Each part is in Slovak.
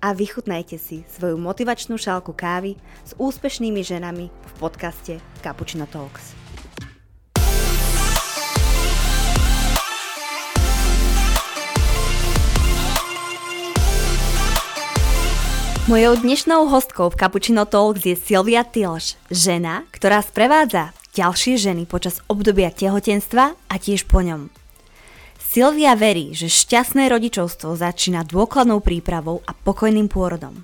a vychutnajte si svoju motivačnú šálku kávy s úspešnými ženami v podcaste Cappuccino Talks. Mojou dnešnou hostkou v Cappuccino Talks je Silvia Tilš, žena, ktorá sprevádza ďalšie ženy počas obdobia tehotenstva a tiež po ňom. Silvia verí, že šťastné rodičovstvo začína dôkladnou prípravou a pokojným pôrodom.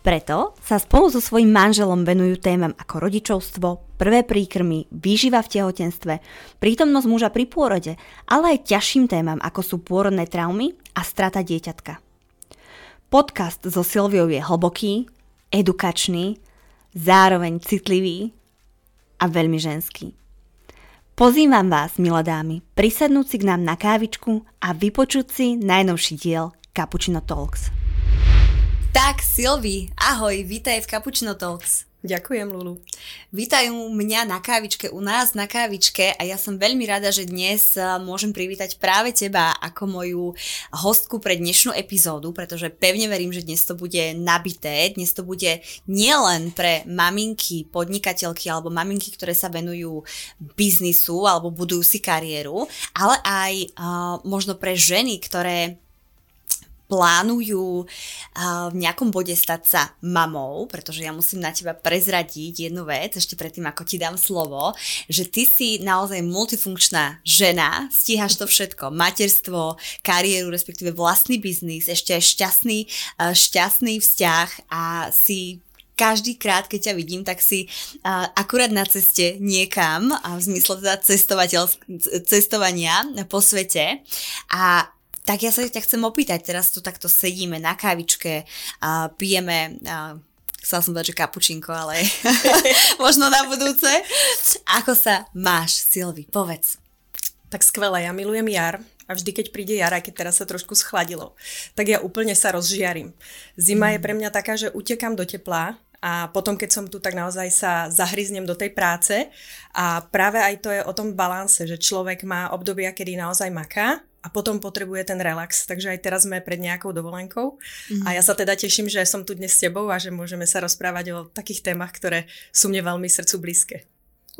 Preto sa spolu so svojím manželom venujú témam ako rodičovstvo, prvé príkrmy, výživa v tehotenstve, prítomnosť muža pri pôrode, ale aj ťažším témam ako sú pôrodné traumy a strata dieťatka. Podcast so Silviou je hlboký, edukačný, zároveň citlivý a veľmi ženský. Pozývam vás, milé dámy, prisadnúť si k nám na kávičku a vypočuť si najnovší diel Cappuccino Talks. Tak, Silvi, ahoj, vítaj v Cappuccino Talks. Ďakujem, Lulu. Vítajú mňa na kávičke, u nás na kávičke a ja som veľmi rada, že dnes eh, môžem privítať práve teba ako moju hostku pre dnešnú epizódu, pretože pevne verím, že dnes to bude nabité, dnes to bude nielen pre maminky, podnikateľky alebo maminky, ktoré sa venujú biznisu alebo budujú si kariéru, ale aj uh, možno pre ženy, ktoré plánujú v nejakom bode stať sa mamou, pretože ja musím na teba prezradiť jednu vec, ešte predtým, ako ti dám slovo, že ty si naozaj multifunkčná žena, stíhaš to všetko, materstvo, kariéru, respektíve vlastný biznis, ešte aj šťastný, šťastný vzťah a si každý krát, keď ťa vidím, tak si akurát na ceste niekam, a v zmysle teda cestovania po svete. A tak ja sa ťa chcem opýtať, teraz tu takto sedíme na kávičke a pijeme a chcela som dať, že kapučinko, ale možno na budúce. Ako sa máš, Silvi? Povedz. Tak skvelé, ja milujem jar a vždy, keď príde jar, aj keď teraz sa trošku schladilo, tak ja úplne sa rozžiarím. Zima mm. je pre mňa taká, že utekám do tepla a potom, keď som tu, tak naozaj sa zahryznem do tej práce a práve aj to je o tom balanse, že človek má obdobia, kedy naozaj maká a potom potrebuje ten relax. Takže aj teraz sme pred nejakou dovolenkou mm. a ja sa teda teším, že som tu dnes s tebou a že môžeme sa rozprávať o takých témach, ktoré sú mne veľmi srdcu blízke.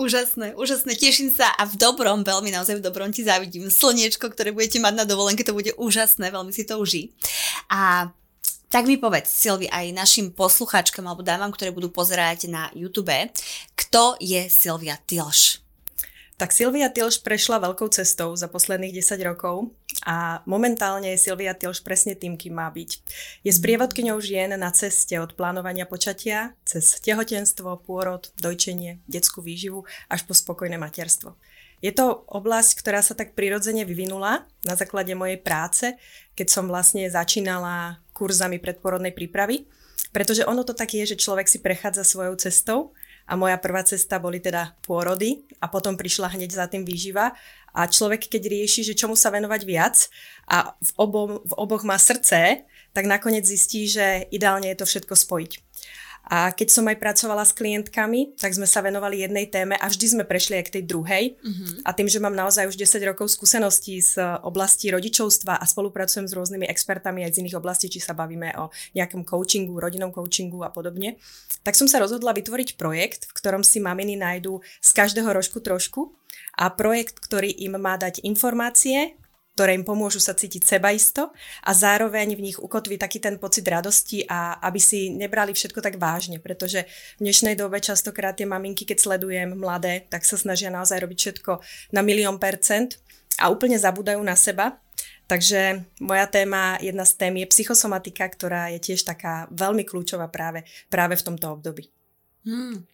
Úžasné, úžasné, teším sa a v dobrom, veľmi naozaj v dobrom ti závidím. Slniečko, ktoré budete mať na dovolenke, to bude úžasné, veľmi si to uží. A tak mi povedz, Silvi, aj našim poslucháčkam alebo dávam, ktoré budú pozerať na YouTube, kto je Silvia Tilš? Tak Silvia Tilš prešla veľkou cestou za posledných 10 rokov a momentálne je Silvia Tilš presne tým, kým má byť. Je sprievodkyňou žien na ceste od plánovania počatia cez tehotenstvo, pôrod, dojčenie, detskú výživu až po spokojné materstvo. Je to oblasť, ktorá sa tak prirodzene vyvinula na základe mojej práce, keď som vlastne začínala kurzami predporodnej prípravy, pretože ono to tak je, že človek si prechádza svojou cestou a moja prvá cesta boli teda pôrody a potom prišla hneď za tým výživa a človek keď rieši, že čomu sa venovať viac a v, obom, v oboch má srdce, tak nakoniec zistí, že ideálne je to všetko spojiť. A keď som aj pracovala s klientkami, tak sme sa venovali jednej téme a vždy sme prešli aj k tej druhej. Uh-huh. A tým, že mám naozaj už 10 rokov skúseností z oblasti rodičovstva a spolupracujem s rôznymi expertami aj z iných oblastí, či sa bavíme o nejakom coachingu, rodinnom coachingu a podobne, tak som sa rozhodla vytvoriť projekt, v ktorom si maminy nájdú z každého rožku trošku a projekt, ktorý im má dať informácie, ktoré im pomôžu sa cítiť sebaisto a zároveň v nich ukotví taký ten pocit radosti a aby si nebrali všetko tak vážne, pretože v dnešnej dobe častokrát tie maminky, keď sledujem mladé, tak sa snažia naozaj robiť všetko na milión percent a úplne zabúdajú na seba. Takže moja téma, jedna z tém je psychosomatika, ktorá je tiež taká veľmi kľúčová práve, práve v tomto období. Hmm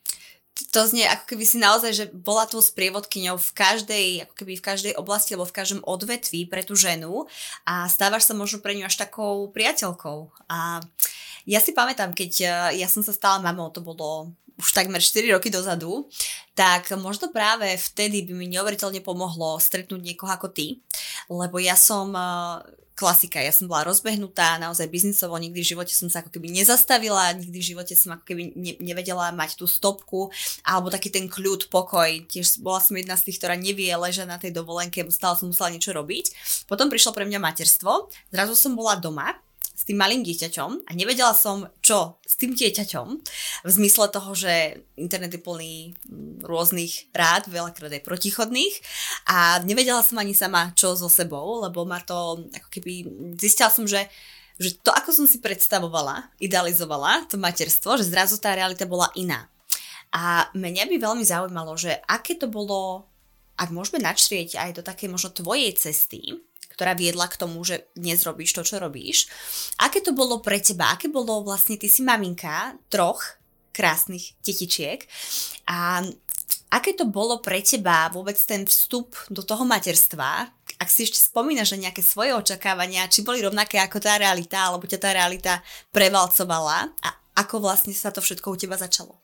to znie ako keby si naozaj, že bola tu sprievodkyňou v každej, ako keby v každej oblasti alebo v každom odvetví pre tú ženu a stávaš sa možno pre ňu až takou priateľkou. A Ja si pamätám, keď uh, ja som sa stala mamou, to bolo už takmer 4 roky dozadu, tak možno práve vtedy by mi neuveriteľne pomohlo stretnúť niekoho ako ty, lebo ja som uh, klasika, ja som bola rozbehnutá, naozaj biznisovo, nikdy v živote som sa ako keby nezastavila, nikdy v živote som ako keby ne, nevedela mať tú stopku, alebo taký ten kľud, pokoj, tiež bola som jedna z tých, ktorá nevie ležať na tej dovolenke, stále som musela niečo robiť. Potom prišlo pre mňa materstvo, zrazu som bola doma, s tým malým dieťaťom a nevedela som, čo s tým dieťaťom, v zmysle toho, že internet je plný mm, rôznych rád, veľakrát aj protichodných a nevedela som ani sama, čo so sebou, lebo ma to, ako keby, zistila som, že že to, ako som si predstavovala, idealizovala to materstvo, že zrazu tá realita bola iná. A mňa by veľmi zaujímalo, že aké to bolo, ak môžeme načrieť aj do také možno tvojej cesty, ktorá viedla k tomu, že dnes robíš to, čo robíš. Aké to bolo pre teba? Aké bolo vlastne, ty si maminka troch krásnych detičiek a aké to bolo pre teba vôbec ten vstup do toho materstva? Ak si ešte spomínaš na nejaké svoje očakávania, či boli rovnaké ako tá realita, alebo ťa tá realita prevalcovala a ako vlastne sa to všetko u teba začalo?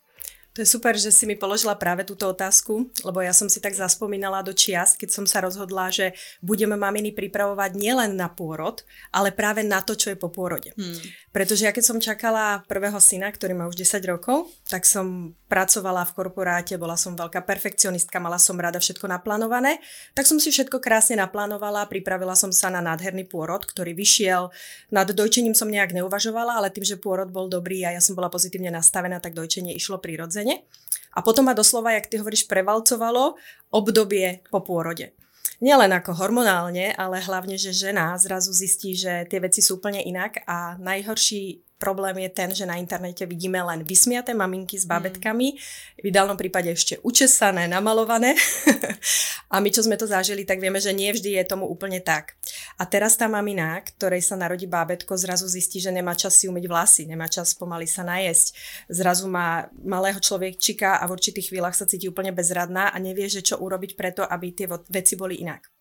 To je super, že si mi položila práve túto otázku, lebo ja som si tak zaspomínala do čias, keď som sa rozhodla, že budeme maminy pripravovať nielen na pôrod, ale práve na to, čo je po pôrode. Hmm. Pretože ja keď som čakala prvého syna, ktorý má už 10 rokov, tak som pracovala v korporáte, bola som veľká perfekcionistka, mala som rada všetko naplánované, tak som si všetko krásne naplánovala, pripravila som sa na nádherný pôrod, ktorý vyšiel. Nad dojčením som nejak neuvažovala, ale tým, že pôrod bol dobrý a ja som bola pozitívne nastavená, tak dojčenie išlo prirodzene prirodzene. A potom ma doslova, jak ty hovoríš, prevalcovalo obdobie po pôrode. Nielen ako hormonálne, ale hlavne, že žena zrazu zistí, že tie veci sú úplne inak a najhorší problém je ten, že na internete vidíme len vysmiaté maminky s babetkami, v ideálnom prípade ešte učesané, namalované. a my, čo sme to zažili, tak vieme, že nie vždy je tomu úplne tak. A teraz tá mamina, ktorej sa narodí bábetko, zrazu zistí, že nemá čas si umyť vlasy, nemá čas pomaly sa najesť. Zrazu má malého človečika a v určitých chvíľach sa cíti úplne bezradná a nevie, že čo urobiť preto, aby tie veci boli inak.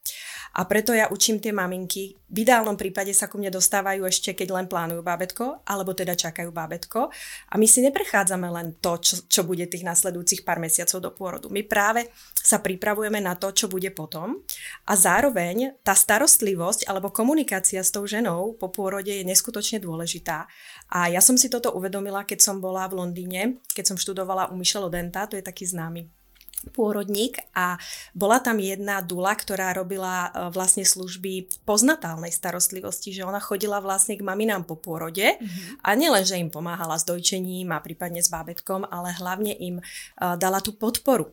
A preto ja učím tie maminky, v ideálnom prípade sa ku mne dostávajú ešte, keď len plánujú bábetko, alebo teda čakajú bábetko. A my si neprechádzame len to, čo, čo bude tých nasledujúcich pár mesiacov do pôrodu. My práve sa pripravujeme na to, čo bude potom. A zároveň tá starostlivosť alebo komunikácia s tou ženou po pôrode je neskutočne dôležitá. A ja som si toto uvedomila, keď som bola v Londýne, keď som študovala u Michel Odenta, to je taký známy pôrodník a bola tam jedna dula, ktorá robila e, vlastne služby poznatálnej starostlivosti, že ona chodila vlastne k maminám po pôrode mm-hmm. a nielen, že im pomáhala s dojčením a prípadne s bábetkom, ale hlavne im uh, dala tú podporu e,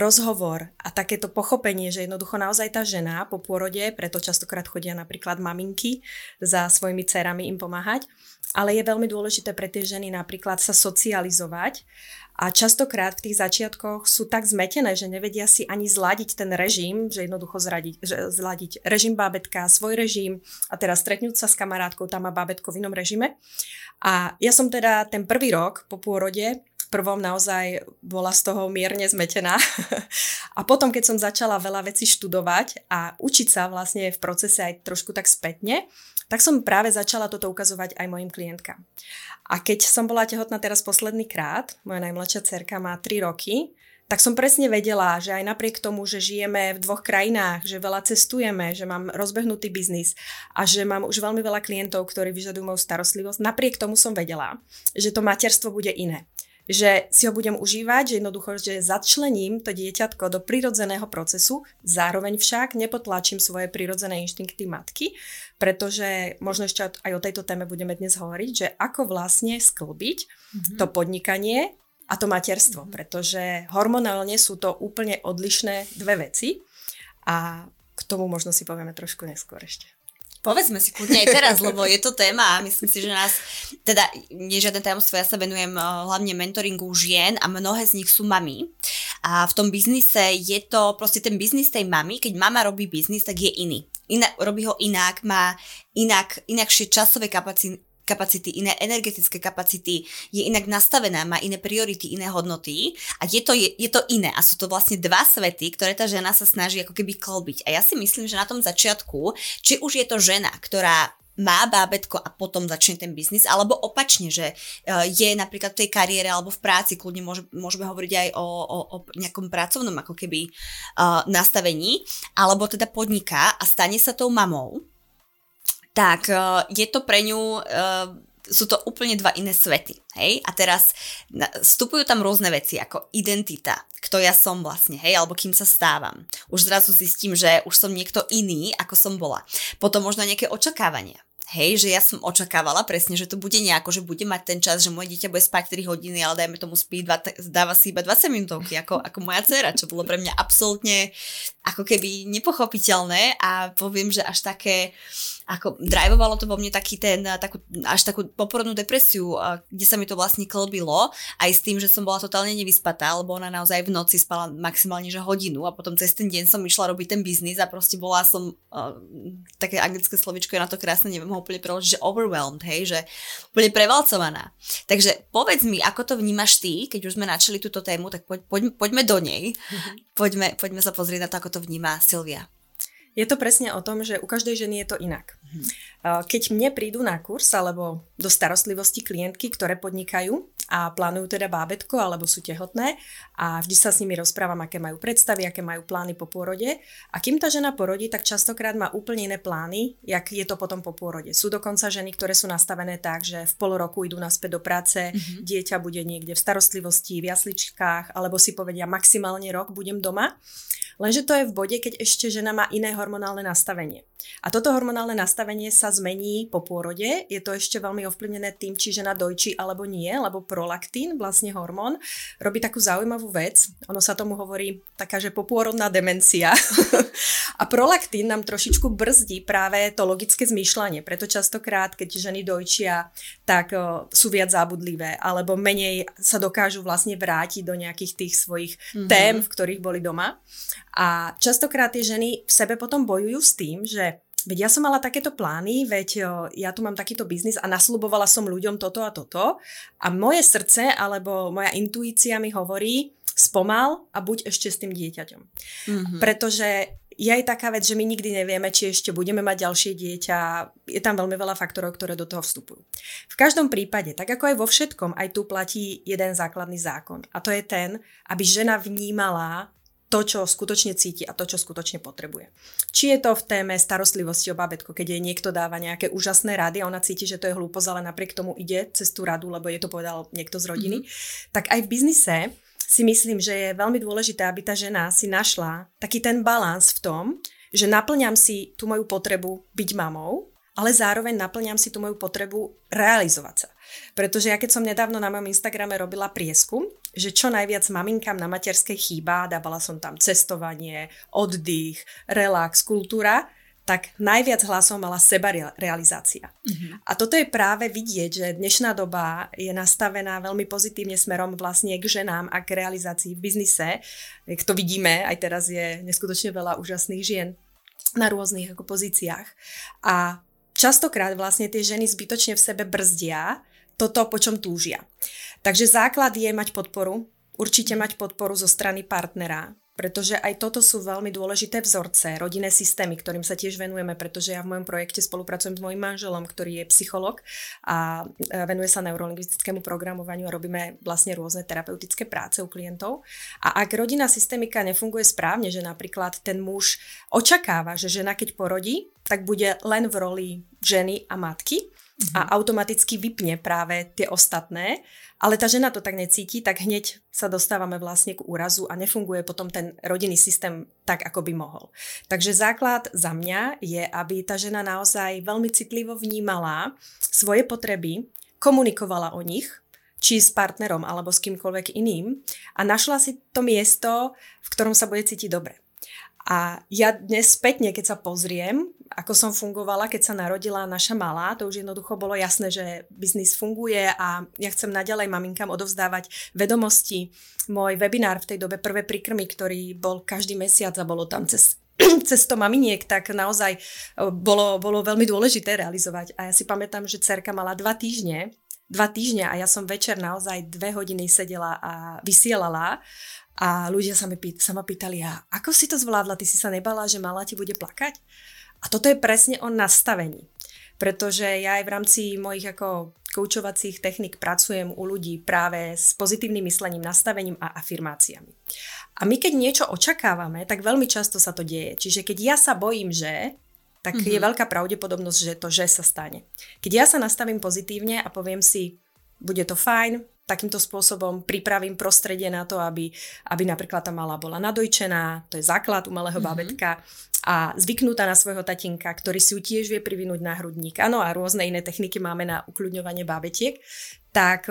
rozhovor a takéto pochopenie, že jednoducho naozaj tá žena po pôrode, preto častokrát chodia napríklad maminky za svojimi cerami im pomáhať, ale je veľmi dôležité pre tie ženy napríklad sa socializovať a častokrát v tých začiatkoch sú tak zmetené, že nevedia si ani zladiť ten režim, že jednoducho zradiť, že zladiť režim bábetka, svoj režim a teraz stretnúť sa s kamarátkou, tam má bábetko v inom režime. A ja som teda ten prvý rok po pôrode prvom naozaj bola z toho mierne zmetená. a potom, keď som začala veľa vecí študovať a učiť sa vlastne v procese aj trošku tak spätne, tak som práve začala toto ukazovať aj mojim klientkám. A keď som bola tehotná teraz posledný krát, moja najmladšia cerka má 3 roky, tak som presne vedela, že aj napriek tomu, že žijeme v dvoch krajinách, že veľa cestujeme, že mám rozbehnutý biznis a že mám už veľmi veľa klientov, ktorí vyžadujú moju starostlivosť, napriek tomu som vedela, že to materstvo bude iné že si ho budem užívať, že jednoducho, že začlením to dieťatko do prirodzeného procesu, zároveň však nepotlačím svoje prirodzené inštinkty matky, pretože možno ešte aj o tejto téme budeme dnes hovoriť, že ako vlastne sklbiť mm-hmm. to podnikanie a to materstvo, mm-hmm. pretože hormonálne sú to úplne odlišné dve veci a k tomu možno si povieme trošku neskôr ešte. Povedzme si kľudne aj teraz, lebo je to téma a myslím si, že nás, teda nie žiadne tajomstvo, ja sa venujem eh, hlavne mentoringu žien a mnohé z nich sú mami. A v tom biznise je to proste ten biznis tej mamy, keď mama robí biznis, tak je iný. Inak, robí ho inak, má inak, inakšie časové kapacity, kapacity, iné energetické kapacity, je inak nastavená, má iné priority, iné hodnoty a je to, je, je to iné a sú to vlastne dva svety, ktoré tá žena sa snaží ako keby klbiť. A ja si myslím, že na tom začiatku, či už je to žena, ktorá má bábetko a potom začne ten biznis, alebo opačne, že uh, je napríklad v tej kariére alebo v práci, kľudne môže, môžeme hovoriť aj o, o, o nejakom pracovnom ako keby uh, nastavení, alebo teda podniká a stane sa tou mamou, tak uh, je to pre ňu uh, sú to úplne dva iné svety. Hej? A teraz vstupujú tam rôzne veci, ako identita, kto ja som vlastne, hej, alebo kým sa stávam. Už zrazu zistím, že už som niekto iný, ako som bola. Potom možno nejaké očakávania. Hej, že ja som očakávala presne, že to bude nejako, že bude mať ten čas, že moje dieťa bude spať 3 hodiny, ale dajme tomu spí, dva, dáva si iba 20 minútovky, ako, ako moja dcera, čo bolo pre mňa absolútne ako keby nepochopiteľné a poviem, že až také, ako drivovalo to vo mne taký ten, takú, až takú poporodnú depresiu, kde sa mi to vlastne klbilo, aj s tým, že som bola totálne nevyspatá, lebo ona naozaj v noci spala maximálne že hodinu a potom cez ten deň som išla robiť ten biznis a proste bola som, uh, také anglické slovičko je na to krásne, neviem ho úplne preložiť, že overwhelmed, hej, že úplne prevalcovaná. Takže povedz mi, ako to vnímaš ty, keď už sme načali túto tému, tak poď, poď, poďme do nej. Mm-hmm. Poďme, poďme sa pozrieť na to, ako to vníma Silvia. Je to presne o tom, že u každej ženy je to inak. Mhm. Keď mne prídu na kurz alebo do starostlivosti klientky, ktoré podnikajú a plánujú teda bábetko alebo sú tehotné a vždy sa s nimi rozprávam, aké majú predstavy, aké majú plány po pôrode a kým tá žena porodí, tak častokrát má úplne iné plány, jak je to potom po pôrode. Sú dokonca ženy, ktoré sú nastavené tak, že v pol roku idú naspäť do práce, mm-hmm. dieťa bude niekde v starostlivosti, v jasličkách alebo si povedia maximálne rok budem doma Lenže to je v bode, keď ešte žena má iné hormonálne nastavenie. A toto hormonálne nastavenie sa zmení po pôrode. Je to ešte veľmi ovplyvnené tým, či žena dojčí alebo nie, lebo prolaktín, vlastne hormón, robí takú zaujímavú vec. Ono sa tomu hovorí taká, že popôrodná demencia. a prolaktín nám trošičku brzdí práve to logické zmýšľanie. Preto častokrát, keď ženy dojčia, tak o, sú viac zábudlivé, alebo menej sa dokážu vlastne vrátiť do nejakých tých svojich mm-hmm. tém, v ktorých boli doma. A častokrát tie ženy v sebe potom bojujú s tým, že veď ja som mala takéto plány, veď ja tu mám takýto biznis a nasľubovala som ľuďom toto a toto a moje srdce alebo moja intuícia mi hovorí spomal a buď ešte s tým dieťaťom. Mm-hmm. Pretože je aj taká vec, že my nikdy nevieme, či ešte budeme mať ďalšie dieťa. Je tam veľmi veľa faktorov, ktoré do toho vstupujú. V každom prípade, tak ako aj vo všetkom, aj tu platí jeden základný zákon. A to je ten, aby žena vnímala to, čo skutočne cíti a to, čo skutočne potrebuje. Či je to v téme starostlivosti o babetko, keď jej niekto dáva nejaké úžasné rady a ona cíti, že to je hlúposť, ale napriek tomu ide cez tú radu, lebo je to povedal niekto z rodiny, mm-hmm. tak aj v biznise si myslím, že je veľmi dôležité, aby tá žena si našla taký ten balans v tom, že naplňam si tú moju potrebu byť mamou, ale zároveň naplňam si tú moju potrebu realizovať sa. Pretože ja keď som nedávno na mojom Instagrame robila prieskum, že čo najviac maminkám na materskej chýba, dávala som tam cestovanie, oddych, relax, kultúra, tak najviac hlasov mala seba realizácia. Mm-hmm. A toto je práve vidieť, že dnešná doba je nastavená veľmi pozitívne smerom vlastne k ženám a k realizácii v biznise. Jak to vidíme, aj teraz je neskutočne veľa úžasných žien na rôznych ako pozíciách. A častokrát vlastne tie ženy zbytočne v sebe brzdia toto, po čom túžia. Takže základ je mať podporu, určite mať podporu zo strany partnera, pretože aj toto sú veľmi dôležité vzorce, rodinné systémy, ktorým sa tiež venujeme, pretože ja v mojom projekte spolupracujem s mojim manželom, ktorý je psycholog a e, venuje sa neurolingvistickému programovaniu a robíme vlastne rôzne terapeutické práce u klientov. A ak rodinná systémika nefunguje správne, že napríklad ten muž očakáva, že žena keď porodí, tak bude len v roli ženy a matky, a automaticky vypne práve tie ostatné, ale tá žena to tak necíti, tak hneď sa dostávame vlastne k úrazu a nefunguje potom ten rodinný systém tak, ako by mohol. Takže základ za mňa je, aby tá žena naozaj veľmi citlivo vnímala svoje potreby, komunikovala o nich, či s partnerom alebo s kýmkoľvek iným a našla si to miesto, v ktorom sa bude cítiť dobre. A ja dnes spätne, keď sa pozriem, ako som fungovala, keď sa narodila naša malá, to už jednoducho bolo jasné, že biznis funguje a ja chcem naďalej maminkám odovzdávať vedomosti. Môj webinár v tej dobe prvé prikrmy, ktorý bol každý mesiac a bolo tam cez cez to maminiek, tak naozaj e, bolo, bolo veľmi dôležité realizovať. A ja si pamätám, že cerka mala dva týždne, dva týždne a ja som večer naozaj dve hodiny sedela a vysielala a ľudia sa, mi pýt, sa ma pýtali, a ako si to zvládla, ty si sa nebala, že mala ti bude plakať? A toto je presne o nastavení. pretože ja aj v rámci mojich ako koučovacích technik pracujem u ľudí práve s pozitívnym myslením, nastavením a afirmáciami. A my keď niečo očakávame, tak veľmi často sa to deje. Čiže keď ja sa bojím, že, tak mm-hmm. je mhm. veľká pravdepodobnosť, že to že sa stane. Keď ja sa nastavím pozitívne a poviem si, bude to fajn, takýmto spôsobom pripravím prostredie na to, aby, aby napríklad tá malá bola nadojčená, to je základ umelého mm-hmm. bábetka, a zvyknutá na svojho tatinka, ktorý si ju tiež vie privinúť na hrudník. Áno, a rôzne iné techniky máme na ukľudňovanie bábetiek. Tak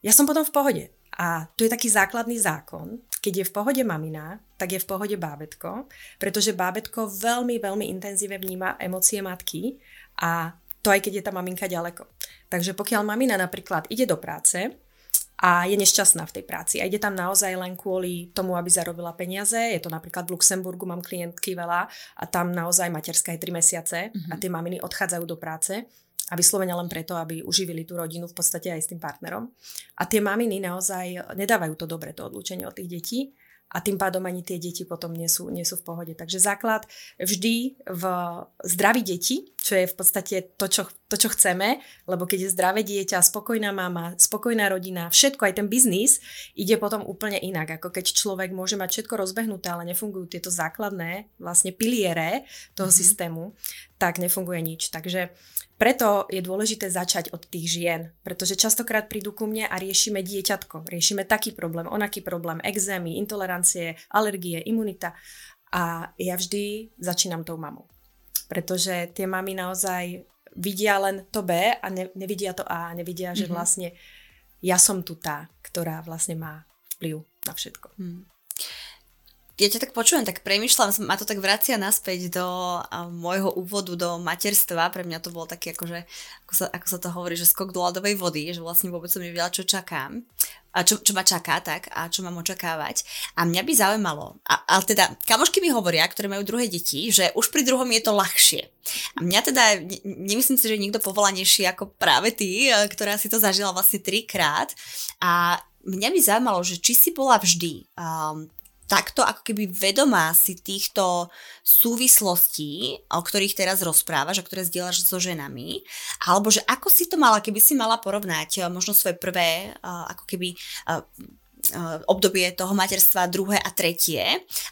ja som potom v pohode. A to je taký základný zákon. Keď je v pohode mamina, tak je v pohode bábetko, pretože bábetko veľmi, veľmi intenzívne vníma emócie matky a to aj keď je tá maminka ďaleko. Takže pokiaľ mamina napríklad ide do práce, a je nešťastná v tej práci. A ide tam naozaj len kvôli tomu, aby zarobila peniaze. Je to napríklad v Luxemburgu, mám klientky veľa a tam naozaj materská je 3 mesiace mm-hmm. a tie maminy odchádzajú do práce a vyslovene len preto, aby uživili tú rodinu v podstate aj s tým partnerom. A tie maminy naozaj nedávajú to dobre, to odlúčenie od tých detí a tým pádom ani tie deti potom nie sú, nie sú v pohode. Takže základ vždy v zdraví deti, čo je v podstate to čo, to, čo chceme, lebo keď je zdravé dieťa, spokojná mama, spokojná rodina, všetko, aj ten biznis, ide potom úplne inak, ako keď človek môže mať všetko rozbehnuté, ale nefungujú tieto základné vlastne piliere toho mm-hmm. systému, tak nefunguje nič. Takže preto je dôležité začať od tých žien, pretože častokrát prídu ku mne a riešime dieťatko, riešime taký problém, onaký problém, exémy, intolerancie, alergie, imunita. A ja vždy začínam tou mamou. Pretože tie mamy naozaj vidia len to B a ne, nevidia to A, nevidia, že mm-hmm. vlastne ja som tu tá, ktorá vlastne má vplyv na všetko. Mm ja ťa tak počujem, tak premyšľam, ma to tak vracia naspäť do môjho úvodu do materstva. Pre mňa to bolo také, akože, ako, sa, ako sa to hovorí, že skok do ľadovej vody, že vlastne vôbec som nevedela, čo čakám. A čo, čo ma čaká, tak, a čo mám očakávať. A mňa by zaujímalo, a, teda, kamošky mi hovoria, ktoré majú druhé deti, že už pri druhom je to ľahšie. A mňa teda, ne, nemyslím si, že niekto povolanejší ako práve ty, e, ktorá si to zažila vlastne trikrát. A mňa by zaujímalo, že či si bola vždy um, takto ako keby vedomá si týchto súvislostí, o ktorých teraz rozprávaš, o ktoré zdieľaš so ženami, alebo že ako si to mala, keby si mala porovnať eh, možno svoje prvé, eh, ako keby eh, obdobie toho materstva druhé a tretie,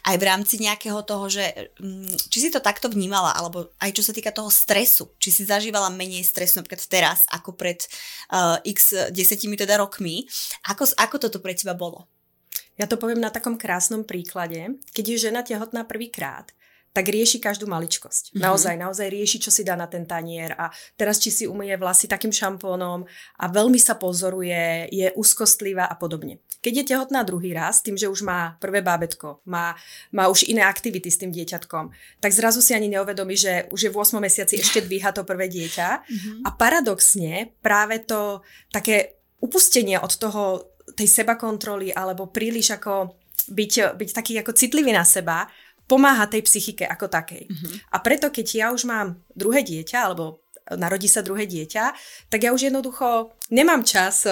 aj v rámci nejakého toho, že mm, či si to takto vnímala, alebo aj čo sa týka toho stresu, či si zažívala menej stresu napríklad teraz, ako pred uh, x desetimi teda rokmi, ako, ako toto pre teba bolo? Ja to poviem na takom krásnom príklade. Keď je žena tehotná prvýkrát, tak rieši každú maličkosť. Mm-hmm. Naozaj, naozaj rieši, čo si dá na ten tanier a teraz či si umie vlasy takým šampónom a veľmi sa pozoruje, je úzkostlivá a podobne. Keď je tehotná druhý raz, tým, že už má prvé bábetko, má, má už iné aktivity s tým dieťatkom, tak zrazu si ani neuvedomí, že už je v 8 mesiaci ešte dvíha to prvé dieťa mm-hmm. a paradoxne práve to také upustenie od toho tej seba kontroly alebo príliš ako byť, byť taký ako citlivý na seba, pomáha tej psychike ako takej. Mm-hmm. A preto, keď ja už mám druhé dieťa, alebo narodí sa druhé dieťa, tak ja už jednoducho nemám čas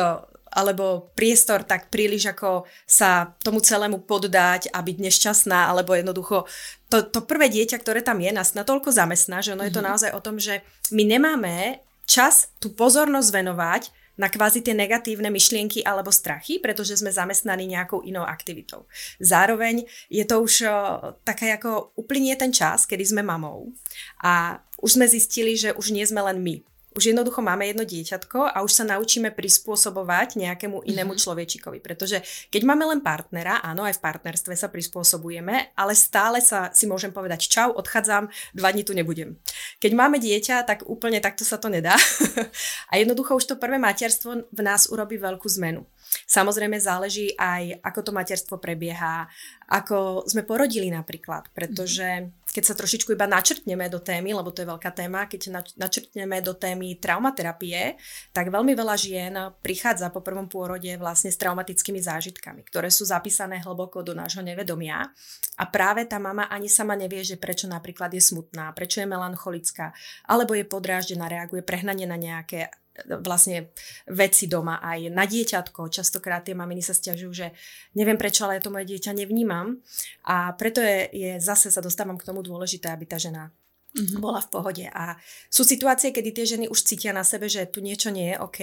alebo priestor tak príliš ako sa tomu celému poddať a byť nešťastná, alebo jednoducho to, to prvé dieťa, ktoré tam je, nás natoľko zamestná, že ono mm-hmm. je to mhm. naozaj o tom, že my nemáme čas tú pozornosť venovať na kvázi tie negatívne myšlienky alebo strachy, pretože sme zamestnaní nejakou inou aktivitou. Zároveň je to už o, také ako uplynie ten čas, kedy sme mamou a už sme zistili, že už nie sme len my už jednoducho máme jedno dieťatko a už sa naučíme prispôsobovať nejakému inému mm-hmm. človečikovi. Pretože keď máme len partnera, áno, aj v partnerstve sa prispôsobujeme, ale stále sa si môžem povedať čau, odchádzam, dva dní tu nebudem. Keď máme dieťa, tak úplne takto sa to nedá. a jednoducho už to prvé materstvo v nás urobí veľkú zmenu. Samozrejme záleží aj, ako to materstvo prebieha, ako sme porodili napríklad, pretože keď sa trošičku iba načrtneme do témy, lebo to je veľká téma, keď načrtneme do témy traumaterapie, tak veľmi veľa žien prichádza po prvom pôrode vlastne s traumatickými zážitkami, ktoré sú zapísané hlboko do nášho nevedomia. A práve tá mama ani sama nevie, že prečo napríklad je smutná, prečo je melancholická, alebo je podráždená, reaguje prehnanie na nejaké vlastne veci doma aj na dieťatko. Častokrát tie maminy sa stiažujú, že neviem prečo, ale ja to moje dieťa nevnímam. A preto je, je zase sa dostávam k tomu dôležité, aby tá žena mm-hmm. bola v pohode. A sú situácie, kedy tie ženy už cítia na sebe, že tu niečo nie je OK,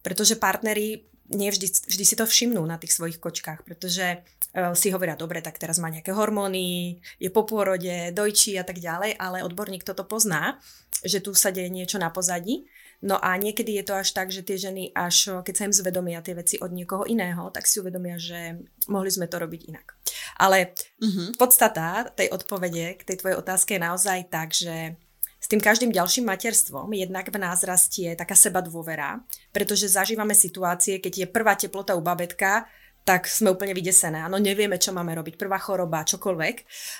pretože partneri nie vždy, vždy si to všimnú na tých svojich kočkách, pretože uh, si hovoria, dobre, tak teraz má nejaké hormóny, je po pôrode, dojčí a tak ďalej, ale odborník toto pozná, že tu sa deje niečo na pozadí. No a niekedy je to až tak, že tie ženy až keď sa im zvedomia tie veci od niekoho iného, tak si uvedomia, že mohli sme to robiť inak. Ale uh-huh. podstata tej odpovede k tej tvojej otázke je naozaj tak, že s tým každým ďalším materstvom jednak v nás rastie taká seba dôvera, pretože zažívame situácie, keď je prvá teplota u babetka, tak sme úplne vydesené. Áno, nevieme, čo máme robiť. Prvá choroba, čokoľvek.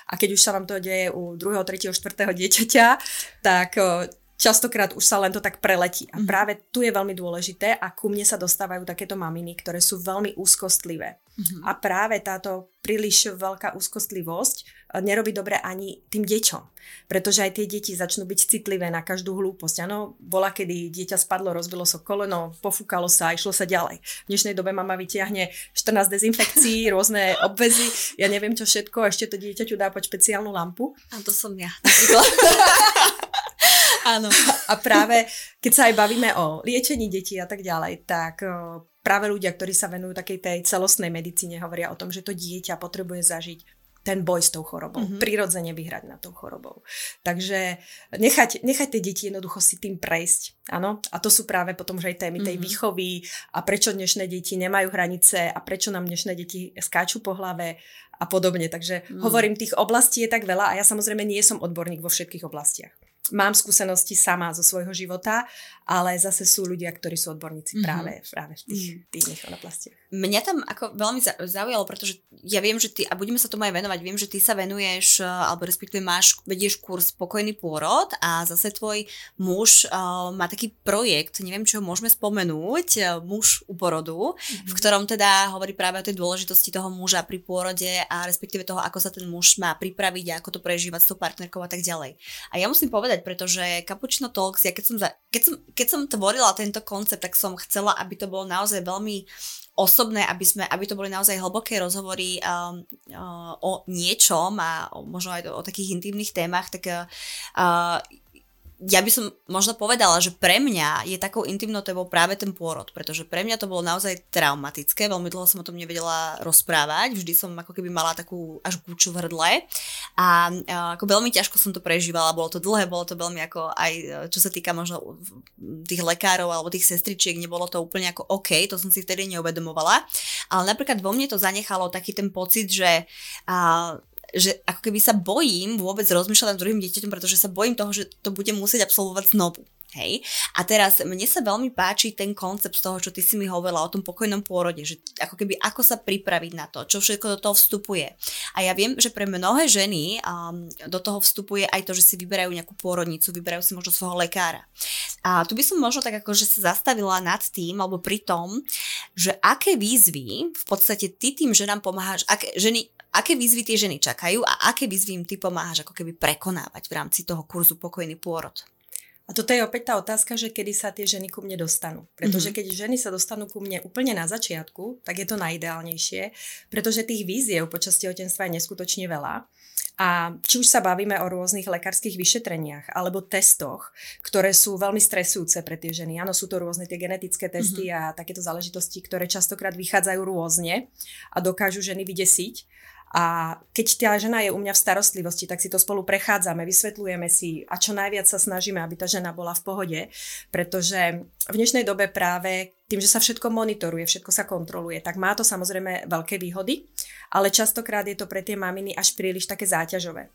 A keď už sa vám to deje u druhého, tretieho, štvrtého dieťaťa, tak častokrát už sa len to tak preletí. A mhm. práve tu je veľmi dôležité a ku mne sa dostávajú takéto maminy, ktoré sú veľmi úzkostlivé. Mm-hmm. A práve táto príliš veľká úzkostlivosť e, nerobí dobre ani tým deťom. Pretože aj tie deti začnú byť citlivé na každú hlúposť. Áno, bola, kedy dieťa spadlo, rozbilo sa so koleno, pofúkalo sa a išlo sa ďalej. V dnešnej dobe mama vytiahne 14 dezinfekcií, rôzne obvezy, ja neviem čo všetko, ešte to dieťaťu dá pod špeciálnu lampu. A to som ja. Áno. A práve, keď sa aj bavíme o liečení detí a tak ďalej, tak práve ľudia, ktorí sa venujú takej tej celostnej medicíne, hovoria o tom, že to dieťa potrebuje zažiť ten boj s tou chorobou, mm-hmm. prirodzene vyhrať na tou chorobou. Takže nechať, nechať tie deti jednoducho si tým prejsť, áno. A to sú práve potom že aj témy tej mm-hmm. výchovy a prečo dnešné deti nemajú hranice a prečo nám dnešné deti skáču po hlave a podobne. Takže mm. hovorím, tých oblastí je tak veľa a ja samozrejme nie som odborník vo všetkých oblastiach mám skúsenosti sama zo svojho života, ale zase sú ľudia, ktorí sú odborníci mm-hmm. práve, práve v tých, mm. tých oblastiach. Mňa tam ako veľmi zaujalo, pretože ja viem, že ty, a budeme sa tomu aj venovať, viem, že ty sa venuješ, alebo respektíve máš, vedieš kurz Pokojný pôrod a zase tvoj muž uh, má taký projekt, neviem, čo môžeme spomenúť, uh, muž u porodu, mm-hmm. v ktorom teda hovorí práve o tej dôležitosti toho muža pri pôrode a respektíve toho, ako sa ten muž má pripraviť a ako to prežívať s tou partnerkou a tak ďalej. A ja musím povedať, pretože Cappuccino Talks, ja keď som, za, keď som, keď som tvorila tento koncept, tak som chcela, aby to bolo naozaj veľmi osobné, aby, sme, aby to boli naozaj hlboké rozhovory um, uh, o niečom a možno aj o, o takých intimných témach, tak uh, ja by som možno povedala, že pre mňa je takou intimnou témou práve ten pôrod, pretože pre mňa to bolo naozaj traumatické, veľmi dlho som o tom nevedela rozprávať, vždy som ako keby mala takú až kúču v hrdle a, ako veľmi ťažko som to prežívala, bolo to dlhé, bolo to veľmi ako aj čo sa týka možno tých lekárov alebo tých sestričiek, nebolo to úplne ako OK, to som si vtedy neuvedomovala, ale napríklad vo mne to zanechalo taký ten pocit, že a, že ako keby sa bojím vôbec rozmýšľať nad druhým dieťaťom, pretože sa bojím toho, že to bude musieť absolvovať znovu. Hej. A teraz mne sa veľmi páči ten koncept z toho, čo ty si mi hovorila o tom pokojnom pôrode, že ako keby ako sa pripraviť na to, čo všetko do toho vstupuje. A ja viem, že pre mnohé ženy um, do toho vstupuje aj to, že si vyberajú nejakú pôrodnicu, vyberajú si možno svojho lekára. A tu by som možno tak akože sa zastavila nad tým, alebo pri tom, že aké výzvy v podstate ty tým ženám pomáhaš, aké ženy aké výzvy tie ženy čakajú a aké výzvy im ty pomáhaš ako keby prekonávať v rámci toho kurzu Pokojný pôrod? A toto je opäť tá otázka, že kedy sa tie ženy ku mne dostanú. Pretože mm-hmm. keď ženy sa dostanú ku mne úplne na začiatku, tak je to najideálnejšie, pretože tých víziev počas tehotenstva je neskutočne veľa. A či už sa bavíme o rôznych lekárskych vyšetreniach alebo testoch, ktoré sú veľmi stresujúce pre tie ženy. Áno, sú to rôzne tie genetické testy mm-hmm. a takéto záležitosti, ktoré častokrát vychádzajú rôzne a dokážu ženy vydesiť. A keď tá žena je u mňa v starostlivosti, tak si to spolu prechádzame, vysvetľujeme si a čo najviac sa snažíme, aby tá žena bola v pohode, pretože v dnešnej dobe práve tým, že sa všetko monitoruje, všetko sa kontroluje, tak má to samozrejme veľké výhody, ale častokrát je to pre tie maminy až príliš také záťažové.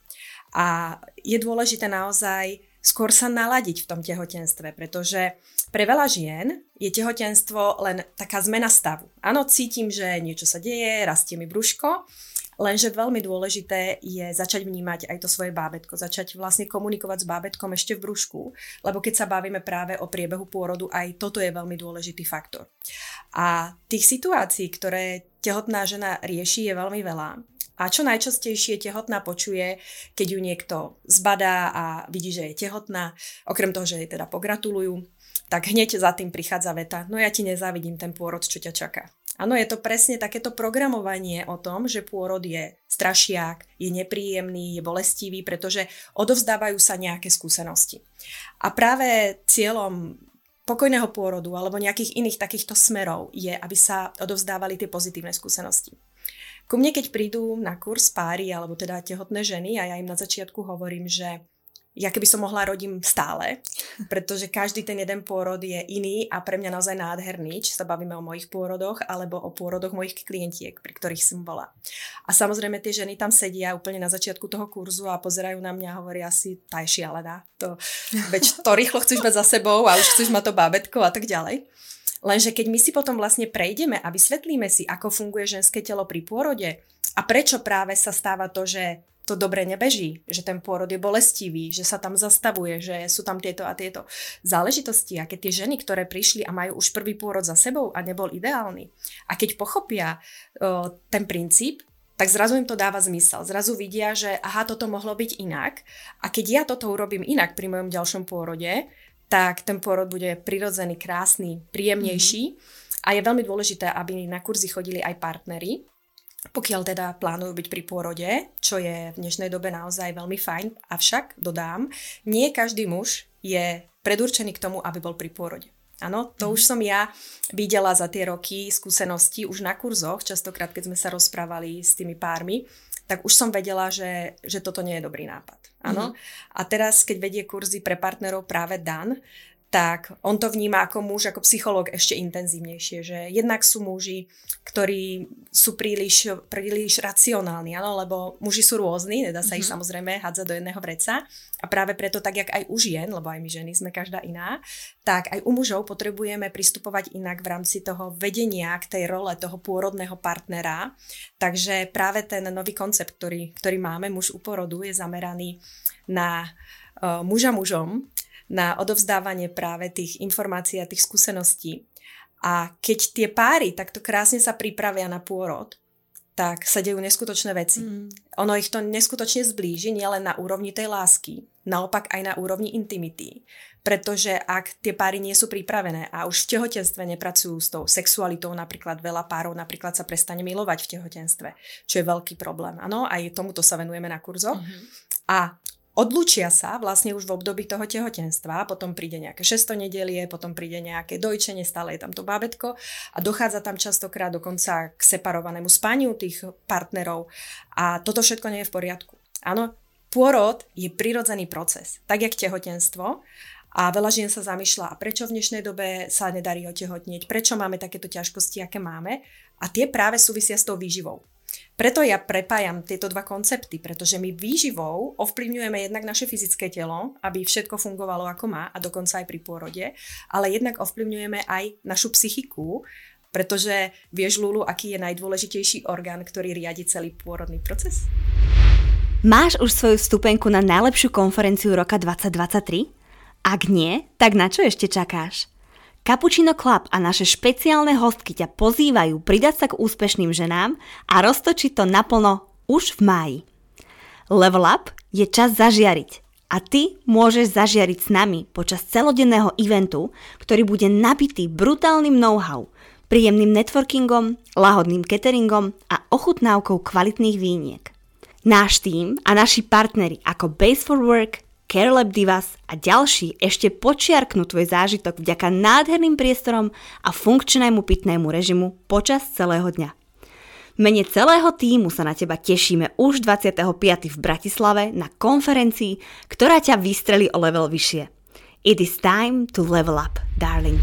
A je dôležité naozaj skôr sa naladiť v tom tehotenstve, pretože pre veľa žien je tehotenstvo len taká zmena stavu. Áno, cítim, že niečo sa deje, rastie mi brúško, Lenže veľmi dôležité je začať vnímať aj to svoje bábetko, začať vlastne komunikovať s bábetkom ešte v brúšku, lebo keď sa bavíme práve o priebehu pôrodu, aj toto je veľmi dôležitý faktor. A tých situácií, ktoré tehotná žena rieši, je veľmi veľa. A čo najčastejšie tehotná počuje, keď ju niekto zbadá a vidí, že je tehotná, okrem toho, že jej teda pogratulujú, tak hneď za tým prichádza veta, no ja ti nezávidím ten pôrod, čo ťa čaká. Áno, je to presne takéto programovanie o tom, že pôrod je strašiak, je nepríjemný, je bolestivý, pretože odovzdávajú sa nejaké skúsenosti. A práve cieľom pokojného pôrodu alebo nejakých iných takýchto smerov je, aby sa odovzdávali tie pozitívne skúsenosti. Ku mne, keď prídu na kurz páry alebo teda tehotné ženy a ja im na začiatku hovorím, že ja keby som mohla rodím stále, pretože každý ten jeden pôrod je iný a pre mňa naozaj nádherný, či sa bavíme o mojich pôrodoch alebo o pôrodoch mojich klientiek, pri ktorých som bola. A samozrejme tie ženy tam sedia úplne na začiatku toho kurzu a pozerajú na mňa a hovoria si, tá je šialená, to, veď to rýchlo chceš mať za sebou a už chceš mať to bábetko a tak ďalej. Lenže keď my si potom vlastne prejdeme a vysvetlíme si, ako funguje ženské telo pri pôrode a prečo práve sa stáva to, že to dobre nebeží, že ten pôrod je bolestivý, že sa tam zastavuje, že sú tam tieto a tieto záležitosti. A keď tie ženy, ktoré prišli a majú už prvý pôrod za sebou a nebol ideálny, a keď pochopia o, ten princíp, tak zrazu im to dáva zmysel. Zrazu vidia, že aha, toto mohlo byť inak. A keď ja toto urobím inak pri mojom ďalšom pôrode, tak ten pôrod bude prirodzený, krásny, príjemnejší. Mm-hmm. A je veľmi dôležité, aby na kurzy chodili aj partnery, pokiaľ teda plánujú byť pri pôrode, čo je v dnešnej dobe naozaj veľmi fajn, avšak dodám, nie každý muž je predurčený k tomu, aby bol pri pôrode. Áno, to mm. už som ja videla za tie roky skúsenosti už na kurzoch, častokrát keď sme sa rozprávali s tými pármi, tak už som vedela, že, že toto nie je dobrý nápad. Áno. Mm. A teraz, keď vedie kurzy pre partnerov práve Dan, tak on to vníma ako muž, ako psychológ ešte intenzívnejšie, že jednak sú muži, ktorí sú príliš, príliš racionálni, áno, lebo muži sú rôzni, nedá sa mm-hmm. ich mhm. samozrejme hádzať do jedného vreca a práve preto tak, jak aj u žien, lebo aj my ženy sme každá iná, tak aj u mužov potrebujeme pristupovať inak v rámci toho vedenia k tej role toho pôrodného partnera, takže práve ten nový koncept, ktorý, ktorý máme, muž u porodu, je zameraný na uh, muža mužom, na odovzdávanie práve tých informácií a tých skúseností. A keď tie páry takto krásne sa pripravia na pôrod, tak sa dejú neskutočné veci. Mm. Ono ich to neskutočne zblíži nielen na úrovni tej lásky, naopak aj na úrovni intimity. Pretože ak tie páry nie sú pripravené a už v tehotenstve nepracujú s tou sexualitou, napríklad veľa párov napríklad sa prestane milovať v tehotenstve, čo je veľký problém. Áno, aj tomuto sa venujeme na kurzoch. Mm-hmm. A odlučia sa vlastne už v období toho tehotenstva, potom príde nejaké šesto nedelie, potom príde nejaké dojčenie, stále je tam to bábetko a dochádza tam častokrát dokonca k separovanému spaniu tých partnerov a toto všetko nie je v poriadku. Áno, pôrod je prirodzený proces, tak jak tehotenstvo a veľa žien sa zamýšľa, prečo v dnešnej dobe sa nedarí otehotnieť, prečo máme takéto ťažkosti, aké máme a tie práve súvisia s tou výživou. Preto ja prepájam tieto dva koncepty, pretože my výživou ovplyvňujeme jednak naše fyzické telo, aby všetko fungovalo ako má a dokonca aj pri pôrode, ale jednak ovplyvňujeme aj našu psychiku, pretože vieš, Lulu, aký je najdôležitejší orgán, ktorý riadi celý pôrodný proces? Máš už svoju vstupenku na najlepšiu konferenciu roka 2023? Ak nie, tak na čo ešte čakáš? Cappuccino Club a naše špeciálne hostky ťa pozývajú pridať sa k úspešným ženám a roztočiť to naplno už v máji. Level Up je čas zažiariť a ty môžeš zažiariť s nami počas celodenného eventu, ktorý bude nabitý brutálnym know-how, príjemným networkingom, lahodným cateringom a ochutnávkou kvalitných výniek. Náš tým a naši partnery ako Base for Work, CareLab Divas a ďalší ešte počiarknú tvoj zážitok vďaka nádherným priestorom a funkčnému pitnému režimu počas celého dňa. V mene celého týmu sa na teba tešíme už 25. v Bratislave na konferencii, ktorá ťa vystrelí o level vyššie. It is time to level up, darling.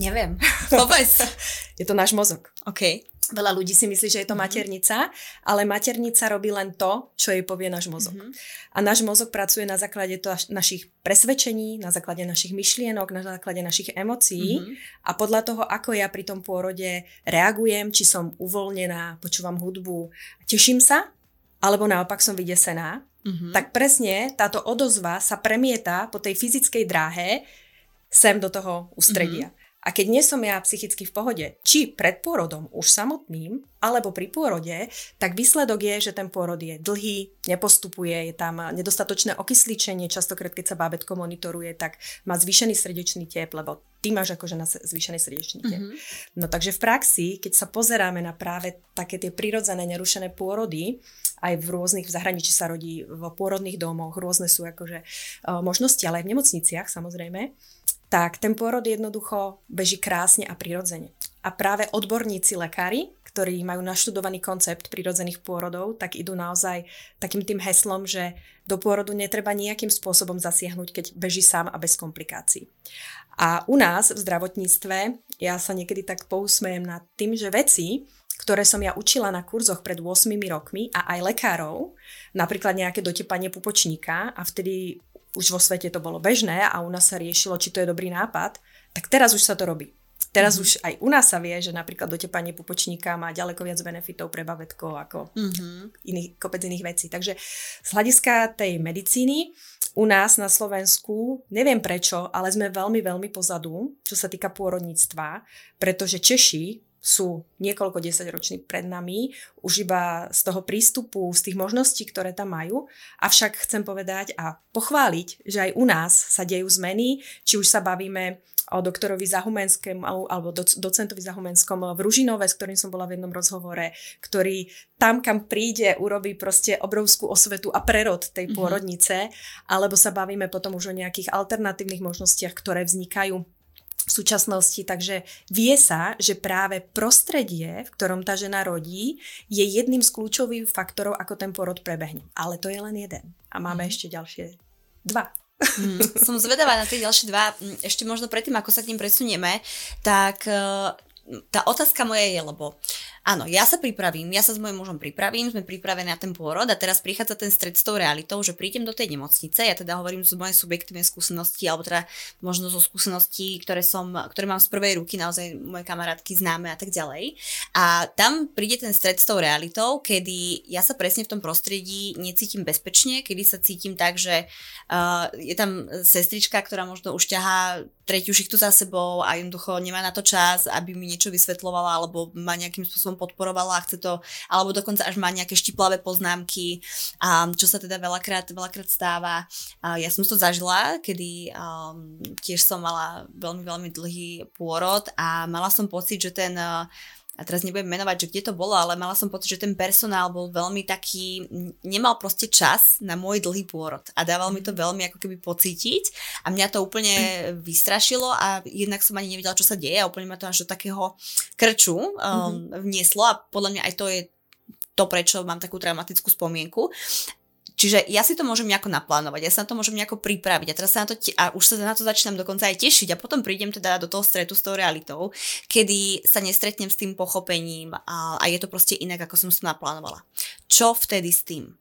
Neviem. Povedz. je to náš mozog. OK. Veľa ľudí si myslí, že je to mhm. maternica, ale maternica robí len to, čo jej povie náš mozog. Mm-hmm. A náš mozog pracuje na základe to, našich presvedčení, na základe našich myšlienok, na základe našich emócií mm-hmm. a podľa toho, ako ja pri tom pôrode reagujem, či som uvoľnená, počúvam hudbu, teším sa, alebo naopak som vydesená, mm-hmm. tak presne táto odozva sa premieta po tej fyzickej dráhe sem do toho ústredia. Mm-hmm. A keď nie som ja psychicky v pohode, či pred pôrodom už samotným, alebo pri pôrode, tak výsledok je, že ten pôrod je dlhý, nepostupuje, je tam nedostatočné okysličenie, častokrát keď sa bábetko monitoruje, tak má zvýšený srdečný tep, lebo ty máš ako žena zvýšený srdečný tep. Mm-hmm. No takže v praxi, keď sa pozeráme na práve také tie prirodzené nerušené pôrody, aj v rôznych, v zahraničí sa rodí v pôrodných domoch, rôzne sú akože uh, možnosti, ale aj v nemocniciach samozrejme, tak ten pôrod jednoducho beží krásne a prirodzene. A práve odborníci lekári, ktorí majú naštudovaný koncept prírodzených pôrodov, tak idú naozaj takým tým heslom, že do pôrodu netreba nejakým spôsobom zasiahnuť, keď beží sám a bez komplikácií. A u nás v zdravotníctve, ja sa niekedy tak pousmejem nad tým, že veci, ktoré som ja učila na kurzoch pred 8 rokmi a aj lekárov, napríklad nejaké dotepanie pupočníka a vtedy už vo svete to bolo bežné a u nás sa riešilo, či to je dobrý nápad, tak teraz už sa to robí. Teraz mm-hmm. už aj u nás sa vie, že napríklad dotepanie pupočníka má ďaleko viac benefitov pre babetko ako mm-hmm. iných, kopec iných vecí. Takže z hľadiska tej medicíny u nás na Slovensku, neviem prečo, ale sme veľmi, veľmi pozadu, čo sa týka pôrodníctva, pretože Češi sú niekoľko desaťroční pred nami, už iba z toho prístupu, z tých možností, ktoré tam majú. Avšak chcem povedať a pochváliť, že aj u nás sa dejú zmeny, či už sa bavíme o doktorovi Zahumenskom alebo docentovi Zahumenskom v Ružinove, s ktorým som bola v jednom rozhovore, ktorý tam, kam príde, urobí proste obrovskú osvetu a prerod tej mhm. pôrodnice, mm-hmm. alebo sa bavíme potom už o nejakých alternatívnych možnostiach, ktoré vznikajú v súčasnosti, takže vie sa, že práve prostredie, v ktorom tá žena rodí, je jedným z kľúčových faktorov, ako ten porod prebehne. Ale to je len jeden. A máme mm. ešte ďalšie dva. Mm, som zvedavá na tie ďalšie dva. Mm, ešte možno predtým, ako sa k ním presunieme, tak uh, tá otázka moja je, lebo Áno, ja sa pripravím, ja sa s mojim mužom pripravím, sme pripravení na ten pôrod a teraz prichádza ten stred s tou realitou, že prídem do tej nemocnice, ja teda hovorím z mojej subjektívnej skúsenosti, alebo teda možno zo skúseností, ktoré, som, ktoré mám z prvej ruky, naozaj moje kamarátky známe a tak ďalej. A tam príde ten stred s tou realitou, kedy ja sa presne v tom prostredí necítim bezpečne, kedy sa cítim tak, že uh, je tam sestrička, ktorá možno už ťahá tretiu šichtu za sebou a jednoducho nemá na to čas, aby mi niečo vysvetlovala alebo ma nejakým spôsobom podporovala a chce to, alebo dokonca až má nejaké štiplavé poznámky, a čo sa teda veľakrát, veľakrát stáva. A ja som to zažila, kedy um, tiež som mala veľmi, veľmi dlhý pôrod a mala som pocit, že ten uh, a teraz nebudem menovať, že kde to bolo, ale mala som pocit, že ten personál bol veľmi taký, nemal proste čas na môj dlhý pôrod a dával mi to mhm. veľmi ako keby pocítiť a mňa to úplne vystrašilo a jednak som ani nevedela, čo sa deje a úplne ma to až do takého krču um, mm-hmm. vnieslo a podľa mňa aj to je to, prečo mám takú traumatickú spomienku. Čiže ja si to môžem nejako naplánovať, ja sa na to môžem nejako pripraviť a teraz sa na to, te- a už sa na to začínam dokonca aj tešiť a potom prídem teda do toho stretu s tou realitou, kedy sa nestretnem s tým pochopením a, a je to proste inak, ako som si to naplánovala. Čo vtedy s tým?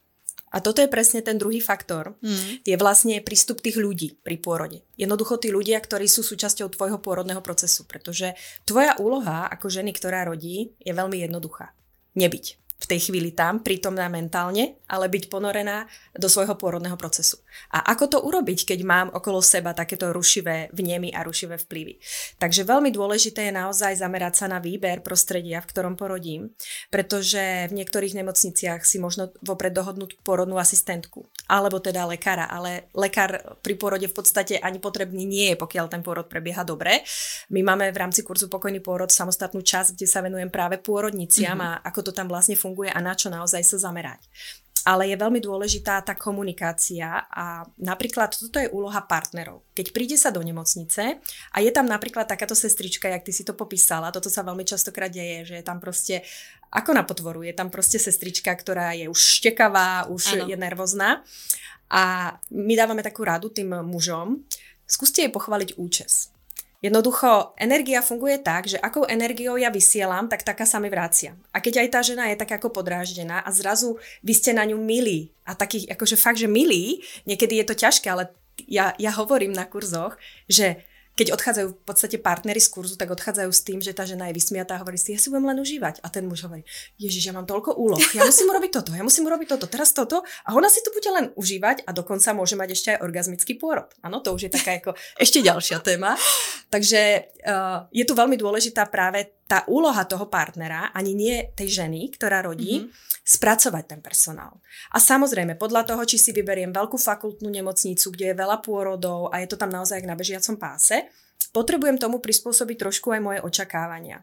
A toto je presne ten druhý faktor. Mm. Je vlastne prístup tých ľudí pri pôrode. Jednoducho tí ľudia, ktorí sú súčasťou tvojho pôrodného procesu, pretože tvoja úloha ako ženy, ktorá rodí, je veľmi jednoduchá. Nebyť v tej chvíli tam, prítomná mentálne, ale byť ponorená do svojho pôrodného procesu. A ako to urobiť, keď mám okolo seba takéto rušivé vnemy a rušivé vplyvy? Takže veľmi dôležité je naozaj zamerať sa na výber prostredia, v ktorom porodím, pretože v niektorých nemocniciach si možno vopred dohodnúť porodnú asistentku, alebo teda lekára, ale lekár pri porode v podstate ani potrebný nie je, pokiaľ ten pôrod prebieha dobre. My máme v rámci kurzu Pokojný pôrod samostatnú časť, kde sa venujem práve pôrodniciam mm-hmm. a ako to tam vlastne funguje a na čo naozaj sa zamerať. Ale je veľmi dôležitá tá komunikácia a napríklad toto je úloha partnerov. Keď príde sa do nemocnice a je tam napríklad takáto sestrička, jak ty si to popísala, toto sa veľmi častokrát deje, že je tam proste, ako na potvoru, je tam proste sestrička, ktorá je už štekavá, už ano. je nervózna. A my dávame takú radu tým mužom, skúste jej pochváliť účes. Jednoducho, energia funguje tak, že akou energiou ja vysielam, tak taká sa mi vracia. A keď aj tá žena je tak ako podráždená a zrazu vy ste na ňu milí a takých, akože fakt, že milí, niekedy je to ťažké, ale ja, ja hovorím na kurzoch, že keď odchádzajú v podstate partnery z kurzu, tak odchádzajú s tým, že tá žena je vysmiatá a hovorí si, ja si budem len užívať. A ten muž hovorí, Ježiš, ja mám toľko úloh, ja musím urobiť toto, ja musím urobiť toto, teraz toto. A ona si to bude len užívať a dokonca môže mať ešte aj orgazmický pôrod. Áno, to už je taká ako ešte ďalšia téma. Takže uh, je tu veľmi dôležitá práve tá úloha toho partnera, ani nie tej ženy, ktorá rodí, mm-hmm spracovať ten personál. A samozrejme, podľa toho, či si vyberiem veľkú fakultnú nemocnicu, kde je veľa pôrodov a je to tam naozaj na bežiacom páse, potrebujem tomu prispôsobiť trošku aj moje očakávania.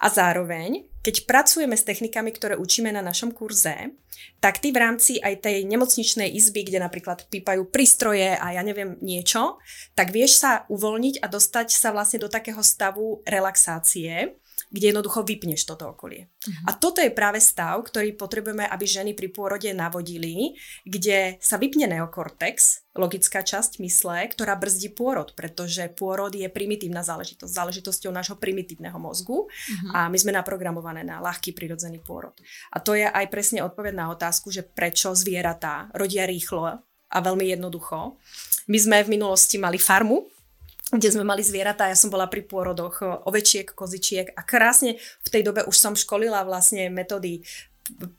A zároveň, keď pracujeme s technikami, ktoré učíme na našom kurze, tak ty v rámci aj tej nemocničnej izby, kde napríklad pípajú prístroje a ja neviem niečo, tak vieš sa uvoľniť a dostať sa vlastne do takého stavu relaxácie, kde jednoducho vypneš toto okolie. Uh-huh. A toto je práve stav, ktorý potrebujeme, aby ženy pri pôrode navodili, kde sa vypne neokortex, logická časť mysle, ktorá brzdí pôrod, pretože pôrod je primitívna záležitosť, záležitosťou nášho primitívneho mozgu uh-huh. a my sme naprogramované na ľahký prirodzený pôrod. A to je aj presne odpoveď na otázku, že prečo zvieratá rodia rýchlo a veľmi jednoducho. My sme v minulosti mali farmu, kde sme mali zvieratá, ja som bola pri pôrodoch ovečiek, kozičiek a krásne v tej dobe už som školila vlastne metódy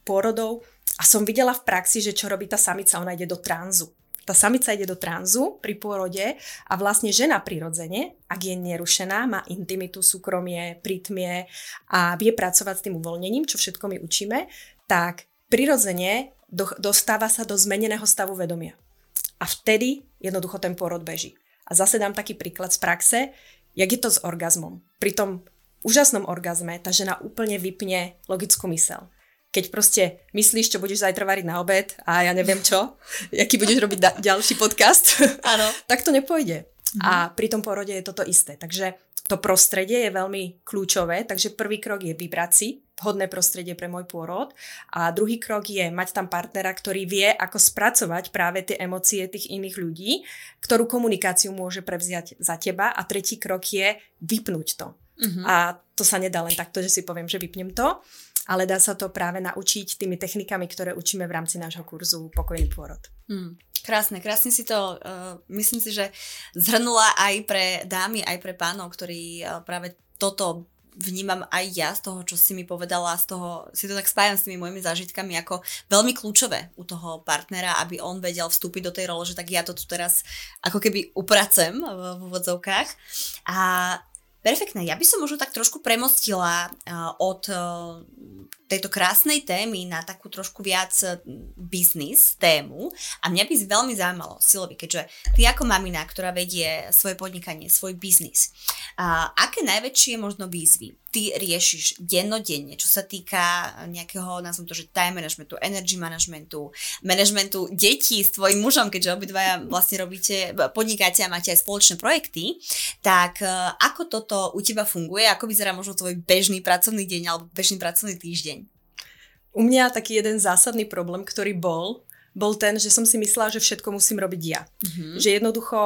pôrodov a som videla v praxi, že čo robí tá samica, ona ide do tranzu. Tá samica ide do tranzu pri pôrode a vlastne žena prirodzene, ak je nerušená, má intimitu, súkromie, prítmie a vie pracovať s tým uvoľnením, čo všetko my učíme, tak prirodzene do, dostáva sa do zmeneného stavu vedomia. A vtedy jednoducho ten pôrod beží. A zase dám taký príklad z praxe, jak je to s orgazmom. Pri tom úžasnom orgazme tá žena úplne vypne logickú mysel. Keď proste myslíš, čo budeš zajtra variť na obed a ja neviem čo, aký budeš robiť da- ďalší podcast, Áno. tak to nepôjde. Mhm. A pri tom porode je toto isté. Takže to prostredie je veľmi kľúčové, takže prvý krok je vybrať si vhodné prostredie pre môj pôrod a druhý krok je mať tam partnera, ktorý vie, ako spracovať práve tie emócie tých iných ľudí, ktorú komunikáciu môže prevziať za teba a tretí krok je vypnúť to. Uh-huh. A to sa nedá len takto, že si poviem, že vypnem to, ale dá sa to práve naučiť tými technikami, ktoré učíme v rámci nášho kurzu Pokojný pôrod. Hmm. Krásne, krásne si to, uh, myslím si, že zhrnula aj pre dámy, aj pre pánov, ktorí uh, práve toto vnímam aj ja z toho, čo si mi povedala, z toho si to tak spájam s tými mojimi zážitkami ako veľmi kľúčové u toho partnera, aby on vedel vstúpiť do tej role, že tak ja to tu teraz ako keby upracem v, úvodzovkách. A Perfektné. Ja by som možno tak trošku premostila uh, od uh, tejto krásnej témy na takú trošku viac biznis tému. A mňa by veľmi zaujímalo, Silvi, keďže ty ako mamina, ktorá vedie svoje podnikanie, svoj biznis, aké najväčšie možno výzvy ty riešiš dennodenne, čo sa týka nejakého, nazvem to, že time managementu, energy managementu, managementu detí s tvojim mužom, keďže obidvaja vlastne robíte, podnikáte a máte aj spoločné projekty, tak e, ako toto u teba funguje, ako vyzerá možno tvoj bežný pracovný deň alebo bežný pracovný týždeň? U mňa taký jeden zásadný problém, ktorý bol, bol ten, že som si myslela, že všetko musím robiť ja. Mm-hmm. Že jednoducho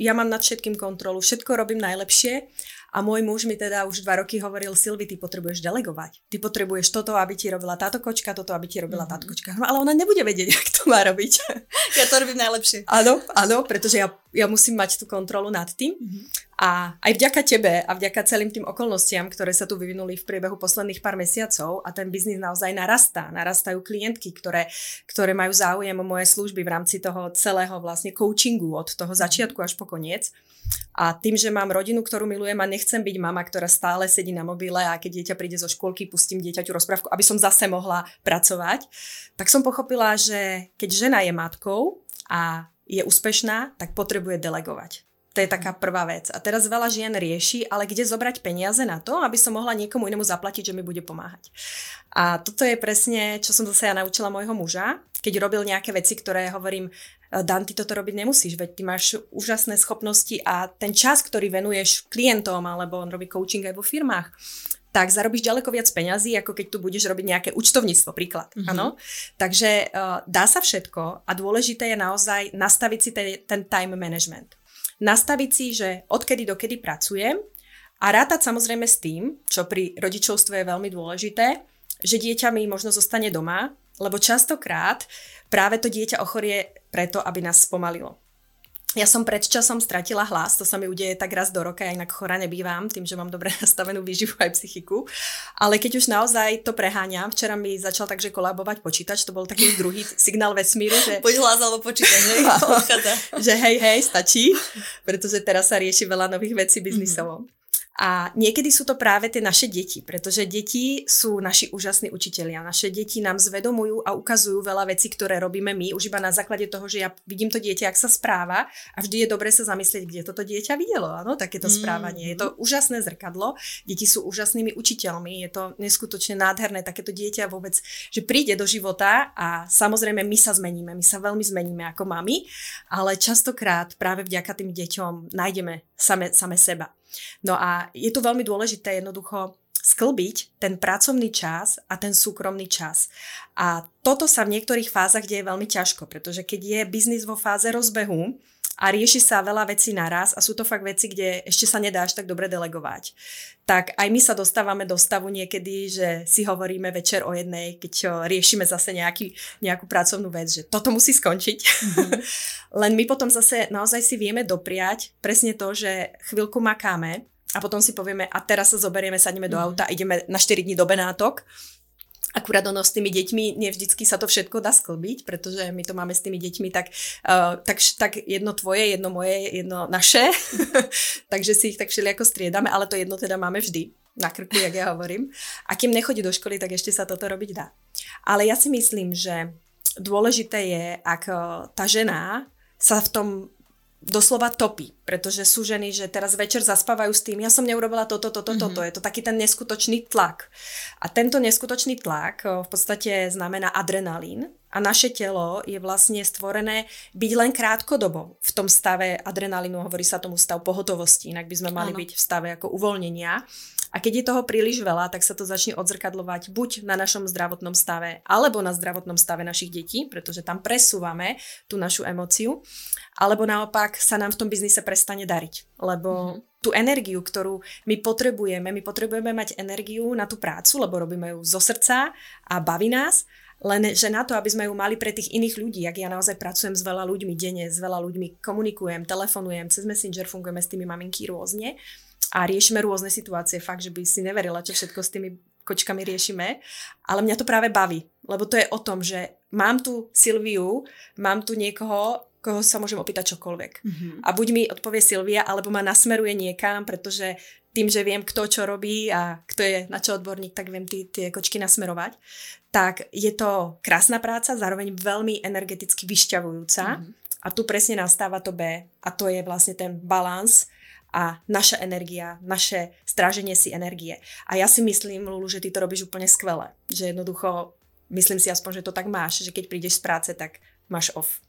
ja mám nad všetkým kontrolu, všetko robím najlepšie a môj muž mi teda už dva roky hovoril, Silvi, ty potrebuješ delegovať. Ty potrebuješ toto, aby ti robila táto kočka, toto, aby ti robila táto mhm. kočka. No, ale ona nebude vedieť, jak to má robiť. Ja to robím najlepšie. Áno, áno, pretože ja, ja musím mať tú kontrolu nad tým. Mm-hmm. A aj vďaka tebe a vďaka celým tým okolnostiam, ktoré sa tu vyvinuli v priebehu posledných pár mesiacov a ten biznis naozaj narastá. Narastajú klientky, ktoré, ktoré majú záujem o moje služby v rámci toho celého vlastne coachingu od toho začiatku až po koniec. A tým, že mám rodinu, ktorú milujem a nechcem byť mama, ktorá stále sedí na mobile a keď dieťa príde zo škôlky, pustím dieťaťu rozprávku, aby som zase mohla pracovať, tak som pochopila, že keď žena je matkou a je úspešná, tak potrebuje delegovať. To je taká prvá vec. A teraz veľa žien rieši, ale kde zobrať peniaze na to, aby som mohla niekomu inému zaplatiť, že mi bude pomáhať. A toto je presne, čo som zase ja naučila môjho muža, keď robil nejaké veci, ktoré hovorím, Dan, ty toto robiť nemusíš, veď ty máš úžasné schopnosti a ten čas, ktorý venuješ klientom, alebo on robí coaching aj vo firmách, tak zarobíš ďaleko viac peňazí, ako keď tu budeš robiť nejaké účtovníctvo, príklad. Mm-hmm. Takže uh, dá sa všetko a dôležité je naozaj nastaviť si te, ten time management. Nastaviť si, že odkedy do kedy pracujem a rátať samozrejme s tým, čo pri rodičovstve je veľmi dôležité, že dieťa mi možno zostane doma, lebo častokrát práve to dieťa ochorie preto, aby nás spomalilo. ja som pred časom stratila hlas, to sa mi udeje tak raz do roka, ja inak chora nebývam, tým, že mám dobre nastavenú výživu aj psychiku. Ale keď už naozaj to preháňam, včera mi začal takže kolabovať počítač, to bol taký druhý signál vesmíru, že... Poď hlas alebo počítač, hej? že hej, hej, stačí, pretože teraz sa rieši veľa nových vecí biznisovo. Mm-hmm. A niekedy sú to práve tie naše deti, pretože deti sú naši úžasní učitelia. Naše deti nám zvedomujú a ukazujú veľa vecí, ktoré robíme my, už iba na základe toho, že ja vidím to dieťa, ak sa správa a vždy je dobre sa zamyslieť, kde toto dieťa videlo, áno, takéto mm. správanie. Je to úžasné zrkadlo, deti sú úžasnými učiteľmi, je to neskutočne nádherné takéto dieťa vôbec, že príde do života a samozrejme my sa zmeníme, my sa veľmi zmeníme ako mami, ale častokrát práve vďaka tým deťom nájdeme same, same seba. No a je tu veľmi dôležité jednoducho sklbiť ten pracovný čas a ten súkromný čas. A toto sa v niektorých fázach deje veľmi ťažko, pretože keď je biznis vo fáze rozbehu a rieši sa veľa vecí naraz a sú to fakt veci, kde ešte sa nedá až tak dobre delegovať, tak aj my sa dostávame do stavu niekedy, že si hovoríme večer o jednej, keď riešime zase nejaký, nejakú pracovnú vec, že toto musí skončiť. Mm-hmm. Len my potom zase naozaj si vieme dopriať presne to, že chvíľku makáme a potom si povieme, a teraz sa zoberieme, sadneme do mhm. auta, ideme na 4 dní do Benátok. Akurát ono s tými deťmi, nevždycky sa to všetko dá sklbiť, pretože my to máme s tými deťmi tak, uh, tak, tak jedno tvoje, jedno moje, jedno naše, takže si ich tak všelijako striedame, ale to jedno teda máme vždy na krku, jak ja hovorím. A kým nechodí do školy, tak ešte sa toto robiť dá. Ale ja si myslím, že dôležité je, ak tá žena sa v tom doslova topí, pretože sú ženy, že teraz večer zaspávajú s tým, ja som neurobila toto, toto, mm-hmm. toto. Je to taký ten neskutočný tlak. A tento neskutočný tlak v podstate znamená adrenalín a naše telo je vlastne stvorené byť len krátkodobo v tom stave adrenalínu, hovorí sa tomu stav pohotovosti, inak by sme mali Áno. byť v stave ako uvoľnenia. A keď je toho príliš veľa, tak sa to začne odzrkadlovať buď na našom zdravotnom stave, alebo na zdravotnom stave našich detí, pretože tam presúvame tú našu emóciu alebo naopak sa nám v tom biznise prestane dariť. Lebo mm-hmm. tú energiu, ktorú my potrebujeme, my potrebujeme mať energiu na tú prácu, lebo robíme ju zo srdca a baví nás, len že na to, aby sme ju mali pre tých iných ľudí, ak ja naozaj pracujem s veľa ľuďmi denne, s veľa ľuďmi komunikujem, telefonujem, cez Messenger fungujeme s tými maminky rôzne a riešime rôzne situácie, fakt, že by si neverila, čo všetko s tými kočkami riešime, ale mňa to práve baví, lebo to je o tom, že mám tu Silviu, mám tu niekoho, koho sa môžem opýtať čokoľvek. Mm-hmm. A buď mi odpovie Silvia, alebo ma nasmeruje niekam, pretože tým, že viem, kto čo robí a kto je na čo odborník, tak viem tie, tie kočky nasmerovať. Tak je to krásna práca, zároveň veľmi energeticky vyšťavujúca. Mm-hmm. A tu presne nastáva to B a to je vlastne ten balans a naša energia, naše stráženie si energie. A ja si myslím, Lulu, že ty to robíš úplne skvele. Že jednoducho, myslím si aspoň, že to tak máš, že keď prídeš z práce, tak máš off.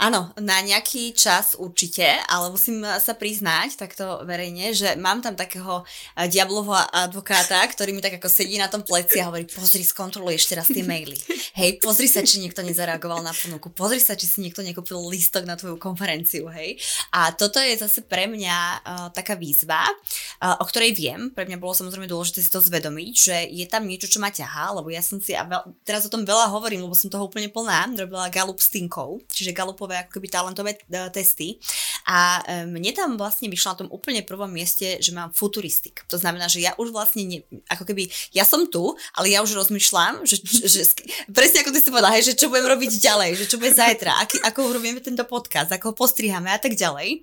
Áno, na nejaký čas určite, ale musím sa priznať takto verejne, že mám tam takého eh, diablovho advokáta, ktorý mi tak ako sedí na tom pleci a hovorí, pozri, skontroluj ešte raz tie maily. Hej, pozri sa, či niekto nezareagoval na ponuku, pozri sa, či si niekto nekúpil lístok na tvoju konferenciu, hej. A toto je zase pre mňa uh, taká výzva, uh, o ktorej viem, pre mňa bolo samozrejme dôležité si to zvedomiť, že je tam niečo, čo ma ťahá, lebo ja som si, a veľ, teraz o tom veľa hovorím, lebo som toho úplne plná, robila Gallup s Tinkou, čiže Gallupové ako keby talentové uh, testy. A um, mne tam vlastne vyšlo na tom úplne prvom mieste, že mám futuristik. To znamená, že ja už vlastne, ne, ako keby, ja som tu, ale ja už rozmýšľam, že, že presne ako ty si povedala, hej, že čo budem robiť ďalej, že čo bude zajtra, aký, ako urobíme tento podcast, ako ho postrihame a tak ďalej.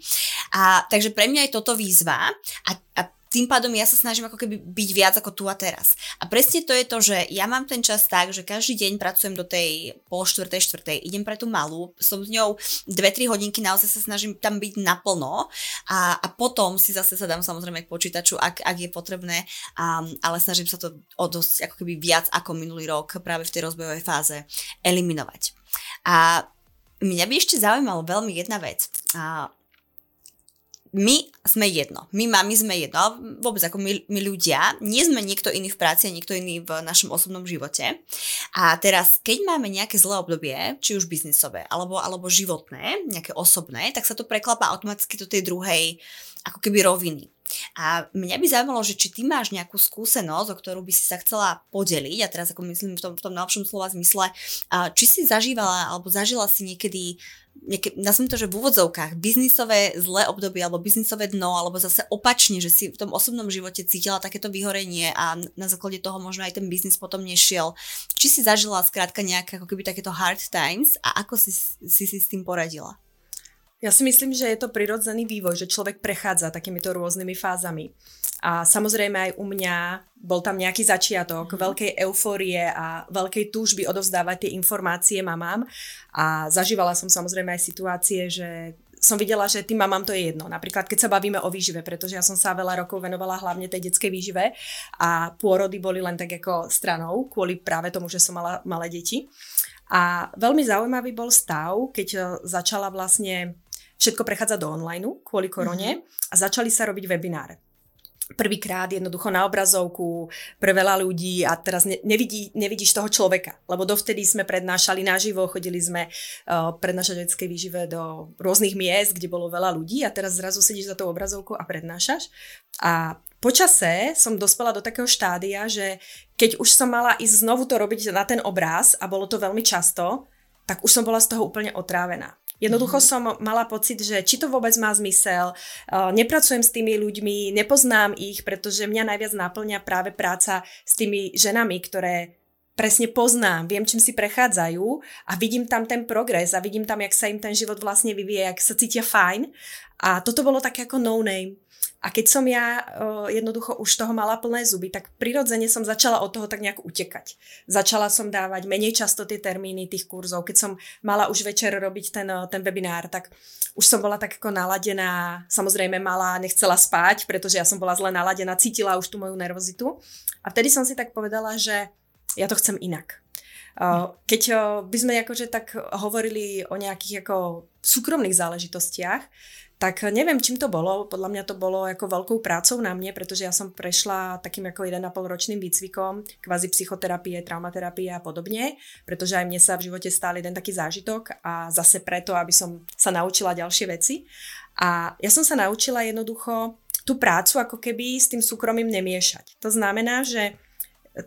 A takže pre mňa je toto výzva a, a tým pádom ja sa snažím ako keby byť viac ako tu a teraz. A presne to je to, že ja mám ten čas tak, že každý deň pracujem do tej pol štvrtej, štvrtej, idem pre tú malú, som s ňou 2-3 hodinky, naozaj sa snažím tam byť naplno a, a potom si zase sa dám samozrejme k počítaču, ak, ak je potrebné, um, ale snažím sa to o dosť ako keby viac ako minulý rok práve v tej rozbojovej fáze eliminovať. A mňa by ešte zaujímalo veľmi jedna vec. A my sme jedno. My mami sme jedno. Vôbec ako my, my ľudia, nie sme niekto iný v práci a niekto iný v našom osobnom živote. A teraz, keď máme nejaké zlé obdobie, či už biznisové, alebo, alebo životné, nejaké osobné, tak sa to preklapa automaticky do tej druhej ako keby roviny. A mňa by zaujímalo, že či ty máš nejakú skúsenosť, o ktorú by si sa chcela podeliť, a teraz ako myslím v tom, v tom najlepšom slova zmysle, či si zažívala alebo zažila si niekedy nejaké, nazvem to, že v úvodzovkách, biznisové zlé obdobie alebo biznisové dno, alebo zase opačne, že si v tom osobnom živote cítila takéto vyhorenie a na základe toho možno aj ten biznis potom nešiel. Či si zažila skrátka nejaké ako keby takéto hard times a ako si si, si s tým poradila? Ja si myslím, že je to prirodzený vývoj, že človek prechádza takýmito rôznymi fázami. A samozrejme aj u mňa bol tam nejaký začiatok mm. veľkej eufórie a veľkej túžby odovzdávať tie informácie mamám. A zažívala som samozrejme aj situácie, že som videla, že tým mamám to je jedno. Napríklad, keď sa bavíme o výžive, pretože ja som sa veľa rokov venovala hlavne tej detskej výžive a pôrody boli len tak ako stranou, kvôli práve tomu, že som mala malé deti. A veľmi zaujímavý bol stav, keď začala vlastne všetko prechádza do online kvôli korone mm-hmm. a začali sa robiť webináre prvýkrát jednoducho na obrazovku pre veľa ľudí a teraz ne, nevidí, nevidíš toho človeka, lebo dovtedy sme prednášali naživo, chodili sme uh, prednášať detskej výžive do rôznych miest, kde bolo veľa ľudí a teraz zrazu sedíš za tou obrazovkou a prednášaš. A počase som dospela do takého štádia, že keď už som mala ísť znovu to robiť na ten obraz a bolo to veľmi často, tak už som bola z toho úplne otrávená. Jednoducho mm-hmm. som mala pocit, že či to vôbec má zmysel, uh, nepracujem s tými ľuďmi, nepoznám ich, pretože mňa najviac náplňa práve práca s tými ženami, ktoré presne poznám, viem, čím si prechádzajú a vidím tam ten progres a vidím tam, jak sa im ten život vlastne vyvíje, jak sa cítia fajn. A toto bolo také ako no name. A keď som ja uh, jednoducho už toho mala plné zuby, tak prirodzene som začala od toho tak nejak utekať. Začala som dávať menej často tie termíny tých kurzov. Keď som mala už večer robiť ten, ten webinár, tak už som bola tak ako naladená, samozrejme mala, nechcela spať, pretože ja som bola zle naladená, cítila už tú moju nervozitu. A vtedy som si tak povedala, že ja to chcem inak. Keď by sme akože tak hovorili o nejakých ako súkromných záležitostiach, tak neviem, čím to bolo. Podľa mňa to bolo ako veľkou prácou na mne, pretože ja som prešla takým ako 1,5 ročným výcvikom, kvázi psychoterapie, traumaterapie a podobne, pretože aj mne sa v živote stál jeden taký zážitok a zase preto, aby som sa naučila ďalšie veci. A ja som sa naučila jednoducho tú prácu ako keby s tým súkromím nemiešať. To znamená, že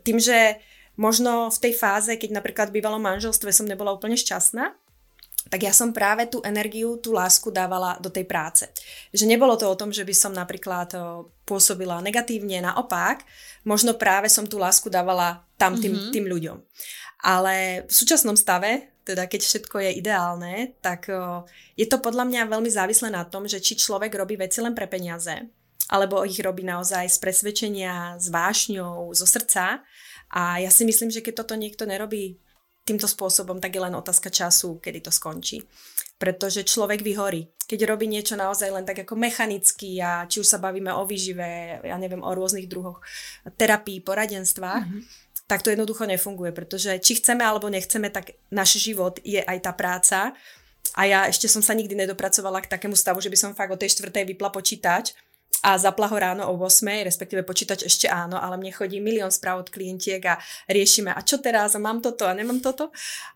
tým, že možno v tej fáze, keď napríklad v bývalom manželstve som nebola úplne šťastná, tak ja som práve tú energiu, tú lásku dávala do tej práce. Že nebolo to o tom, že by som napríklad pôsobila negatívne, naopak, možno práve som tú lásku dávala tam tým, mm-hmm. tým ľuďom. Ale v súčasnom stave, teda keď všetko je ideálne, tak je to podľa mňa veľmi závislé na tom, že či človek robí veci len pre peniaze, alebo ich robí naozaj z presvedčenia, s vášňou, zo srdca. A ja si myslím, že keď toto niekto nerobí týmto spôsobom, tak je len otázka času, kedy to skončí. Pretože človek vyhorí. Keď robí niečo naozaj len tak ako mechanicky a či už sa bavíme o výžive, ja neviem, o rôznych druhoch terapii, poradenstvách, mm-hmm. tak to jednoducho nefunguje, pretože či chceme alebo nechceme, tak náš život je aj tá práca. A ja ešte som sa nikdy nedopracovala k takému stavu, že by som fakt o tej štvrtej vypla počítač a zapla ho ráno o 8, respektíve počítač ešte áno, ale mne chodí milión správ od klientiek a riešime, a čo teraz, a mám toto a nemám toto.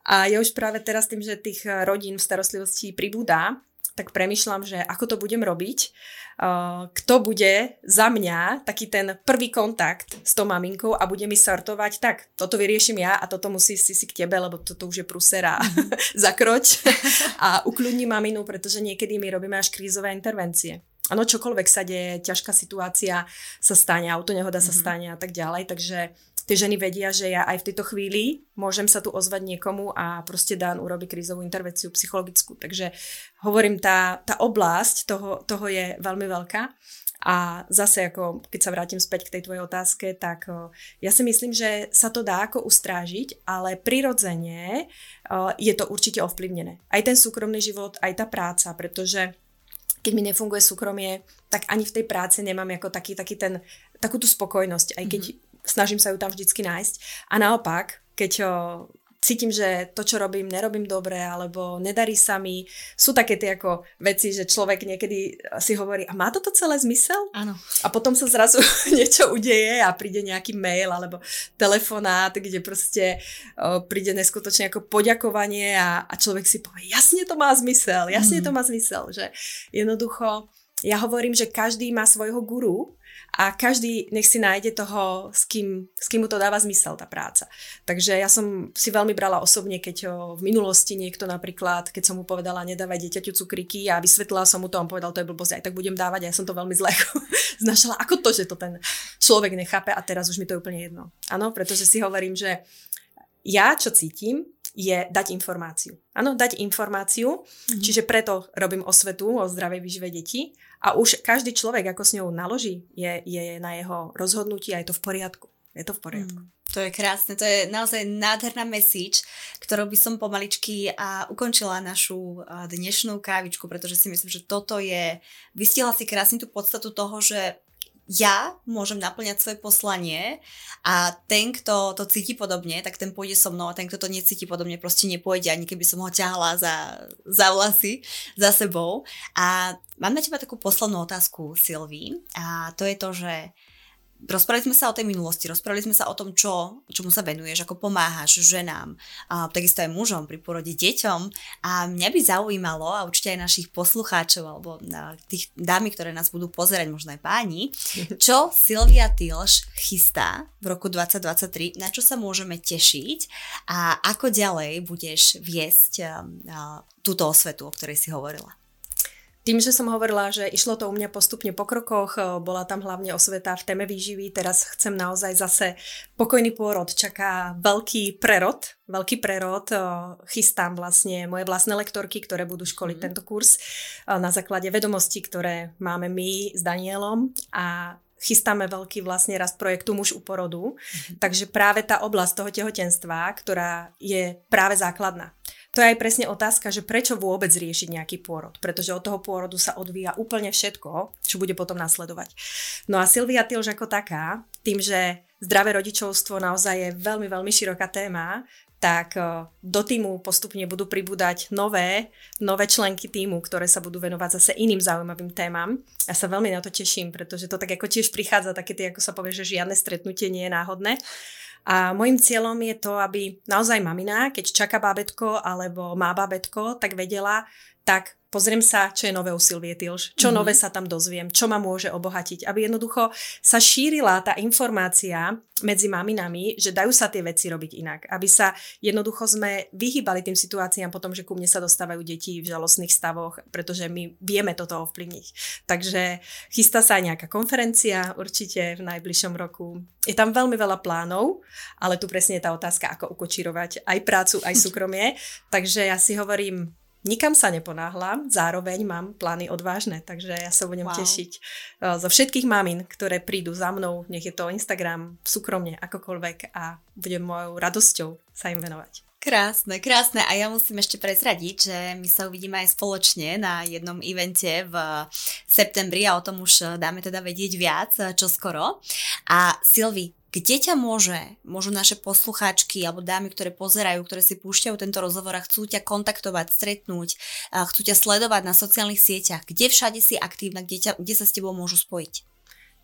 A ja už práve teraz tým, že tých rodín v starostlivosti pribúda, tak premyšľam, že ako to budem robiť, uh, kto bude za mňa taký ten prvý kontakt s tou maminkou a bude mi sortovať, tak toto vyriešim ja a toto musí si si k tebe, lebo toto už je prusera, mm. zakroč a ukľudni maminu, pretože niekedy my robíme až krízové intervencie. Áno, čokoľvek sa deje, ťažká situácia sa stane, autonehoda mm-hmm. sa mhm. stane a tak ďalej, takže tie ženy vedia, že ja aj v tejto chvíli môžem sa tu ozvať niekomu a proste Dan urobí krízovú intervenciu psychologickú. Takže hovorím, tá, tá oblasť toho, toho je veľmi veľká. A zase, ako keď sa vrátim späť k tej tvojej otázke, tak ja si myslím, že sa to dá ako ustrážiť, ale prirodzene je to určite ovplyvnené. Aj ten súkromný život, aj tá práca, pretože keď mi nefunguje súkromie, tak ani v tej práci nemám ako taký, taký ten, takú tú spokojnosť, aj keď mm-hmm. snažím sa ju tam vždycky nájsť. A naopak, keď cítim, že to, čo robím, nerobím dobre, alebo nedarí sa mi. Sú také tie ako veci, že človek niekedy si hovorí, a má toto celé zmysel? Áno. A potom sa zrazu niečo udeje a príde nejaký mail alebo telefonát, kde proste o, príde neskutočne ako poďakovanie a, a človek si povie, jasne to má zmysel, jasne mm. to má zmysel, že jednoducho Ja hovorím, že každý má svojho guru a každý nech si nájde toho, s kým, s kým mu to dáva zmysel, tá práca. Takže ja som si veľmi brala osobne, keď o, v minulosti niekto napríklad, keď som mu povedala, nedávaj dieťaťu cukríky a vysvetlila som mu to, on povedal, to je blbosť, aj tak budem dávať a ja som to veľmi zle znašala. Ako to, že to ten človek nechápe a teraz už mi to je úplne jedno. Áno, pretože si hovorím, že ja, čo cítim, je dať informáciu. Áno, dať informáciu, mm-hmm. čiže preto robím osvetu o zdravej výžive detí a už každý človek, ako s ňou naloží, je, je na jeho rozhodnutí a je to v poriadku. Je to v poriadku. Mm. To je krásne, to je naozaj nádherná message, ktorou by som pomaličky a ukončila našu dnešnú kávičku, pretože si myslím, že toto je, vystihla si krásne tú podstatu toho, že ja môžem naplňať svoje poslanie a ten, kto to cíti podobne, tak ten pôjde so mnou a ten, kto to necíti podobne, proste nepôjde, ani keby som ho ťahla za, za vlasy za sebou. A mám na teba takú poslednú otázku, Silví, a to je to, že rozprávali sme sa o tej minulosti, rozprávali sme sa o tom, čo, čomu sa venuješ, ako pomáhaš ženám, a takisto aj mužom pri porode deťom. A mňa by zaujímalo, a určite aj našich poslucháčov, alebo tých dámy, ktoré nás budú pozerať, možno aj páni, čo Silvia Tilš chystá v roku 2023, na čo sa môžeme tešiť a ako ďalej budeš viesť túto osvetu, o ktorej si hovorila. Tým, že som hovorila, že išlo to u mňa postupne po krokoch, e, bola tam hlavne osveta v téme výživy, teraz chcem naozaj zase pokojný pôrod, čaká veľký prerod, veľký prerod, e, chystám vlastne moje vlastné lektorky, ktoré budú školiť mm. tento kurz e, na základe vedomostí, ktoré máme my s Danielom a chystáme veľký vlastne rast projektu Muž u porodu. Mm-hmm. Takže práve tá oblasť toho tehotenstva, ktorá je práve základná. To je aj presne otázka, že prečo vôbec riešiť nejaký pôrod, pretože od toho pôrodu sa odvíja úplne všetko, čo bude potom nasledovať. No a Silvia Tilž ako taká, tým, že zdravé rodičovstvo naozaj je veľmi, veľmi široká téma, tak eh, do týmu postupne budú pribúdať nové, nové členky týmu, ktoré sa budú venovať zase iným zaujímavým témam. Ja sa veľmi na to teším, pretože to tak ako tiež prichádza, také ako sa povie, že žiadne stretnutie nie je náhodné. A môjim cieľom je to, aby naozaj mamina, keď čaká bábetko alebo má bábetko, tak vedela, tak pozriem sa, čo je nové u Silvie Tilš, čo mm-hmm. nové sa tam dozviem, čo ma môže obohatiť, aby jednoducho sa šírila tá informácia medzi maminami, že dajú sa tie veci robiť inak, aby sa jednoducho sme vyhýbali tým situáciám potom, že ku mne sa dostávajú deti v žalostných stavoch, pretože my vieme toto ovplyvniť. Takže chystá sa aj nejaká konferencia určite v najbližšom roku. Je tam veľmi veľa plánov, ale tu presne je tá otázka, ako ukočírovať aj prácu, aj súkromie. Takže ja si hovorím, nikam sa neponáhľam, zároveň mám plány odvážne, takže ja sa budem wow. tešiť uh, zo všetkých mamin, ktoré prídu za mnou, nech je to Instagram, súkromne, akokoľvek a budem mojou radosťou sa im venovať. Krásne, krásne. A ja musím ešte prezradiť, že my sa uvidíme aj spoločne na jednom evente v septembri a o tom už dáme teda vedieť viac čo skoro. A Silvi, kde ťa môže, môžu naše poslucháčky alebo dámy, ktoré pozerajú, ktoré si púšťajú tento rozhovor a chcú ťa kontaktovať, stretnúť, a chcú ťa sledovať na sociálnych sieťach, kde všade si aktívna, kde, ťa, kde sa s tebou môžu spojiť?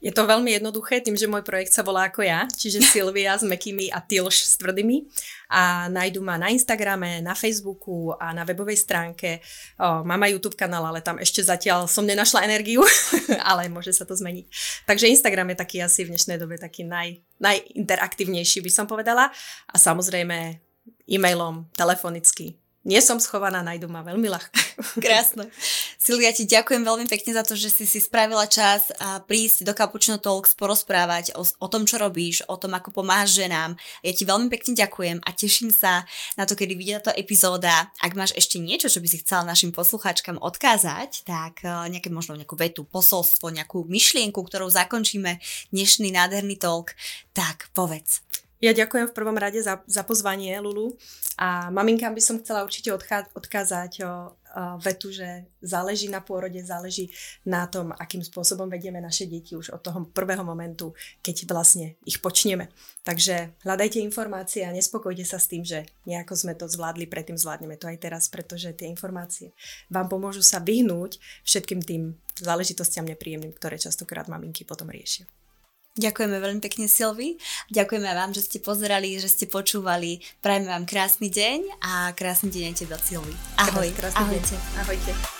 Je to veľmi jednoduché, tým, že môj projekt sa volá ako ja, čiže Silvia s mekými a Tilš s tvrdými. A nájdu ma na Instagrame, na Facebooku a na webovej stránke. O, mám aj YouTube kanál, ale tam ešte zatiaľ som nenašla energiu, ale môže sa to zmeniť. Takže Instagram je taký asi v dnešnej dobe taký naj, najinteraktívnejší, by som povedala. A samozrejme e-mailom, telefonicky, nie som schovaná, nájdu ma veľmi ľahko. Krásne. Silvia, ti ďakujem veľmi pekne za to, že si si spravila čas a prísť do Cappuccino Talks porozprávať o, o tom, čo robíš, o tom, ako pomáhaš ženám. Ja ti veľmi pekne ďakujem a teším sa na to, kedy vidie táto epizóda. Ak máš ešte niečo, čo by si chcela našim poslucháčkam odkázať, tak eh, nejaké možno nejakú vetu, posolstvo, nejakú myšlienku, ktorou zakončíme dnešný nádherný talk, tak povedz. Ja ďakujem v prvom rade za, za pozvanie, Lulu. A maminkám by som chcela určite odchá, odkázať o, vetu, že záleží na pôrode, záleží na tom, akým spôsobom vedieme naše deti už od toho prvého momentu, keď vlastne ich počneme. Takže hľadajte informácie a nespokojte sa s tým, že nejako sme to zvládli, predtým zvládneme to aj teraz, pretože tie informácie vám pomôžu sa vyhnúť všetkým tým záležitostiam nepríjemným, ktoré častokrát maminky potom riešia. Ďakujeme veľmi pekne Silvi. Ďakujeme vám, že ste pozerali, že ste počúvali. Prajeme vám krásny deň a krásny deň aj do Silvi. Ahoj. Krásny Ahojte. Deň. Ahojte.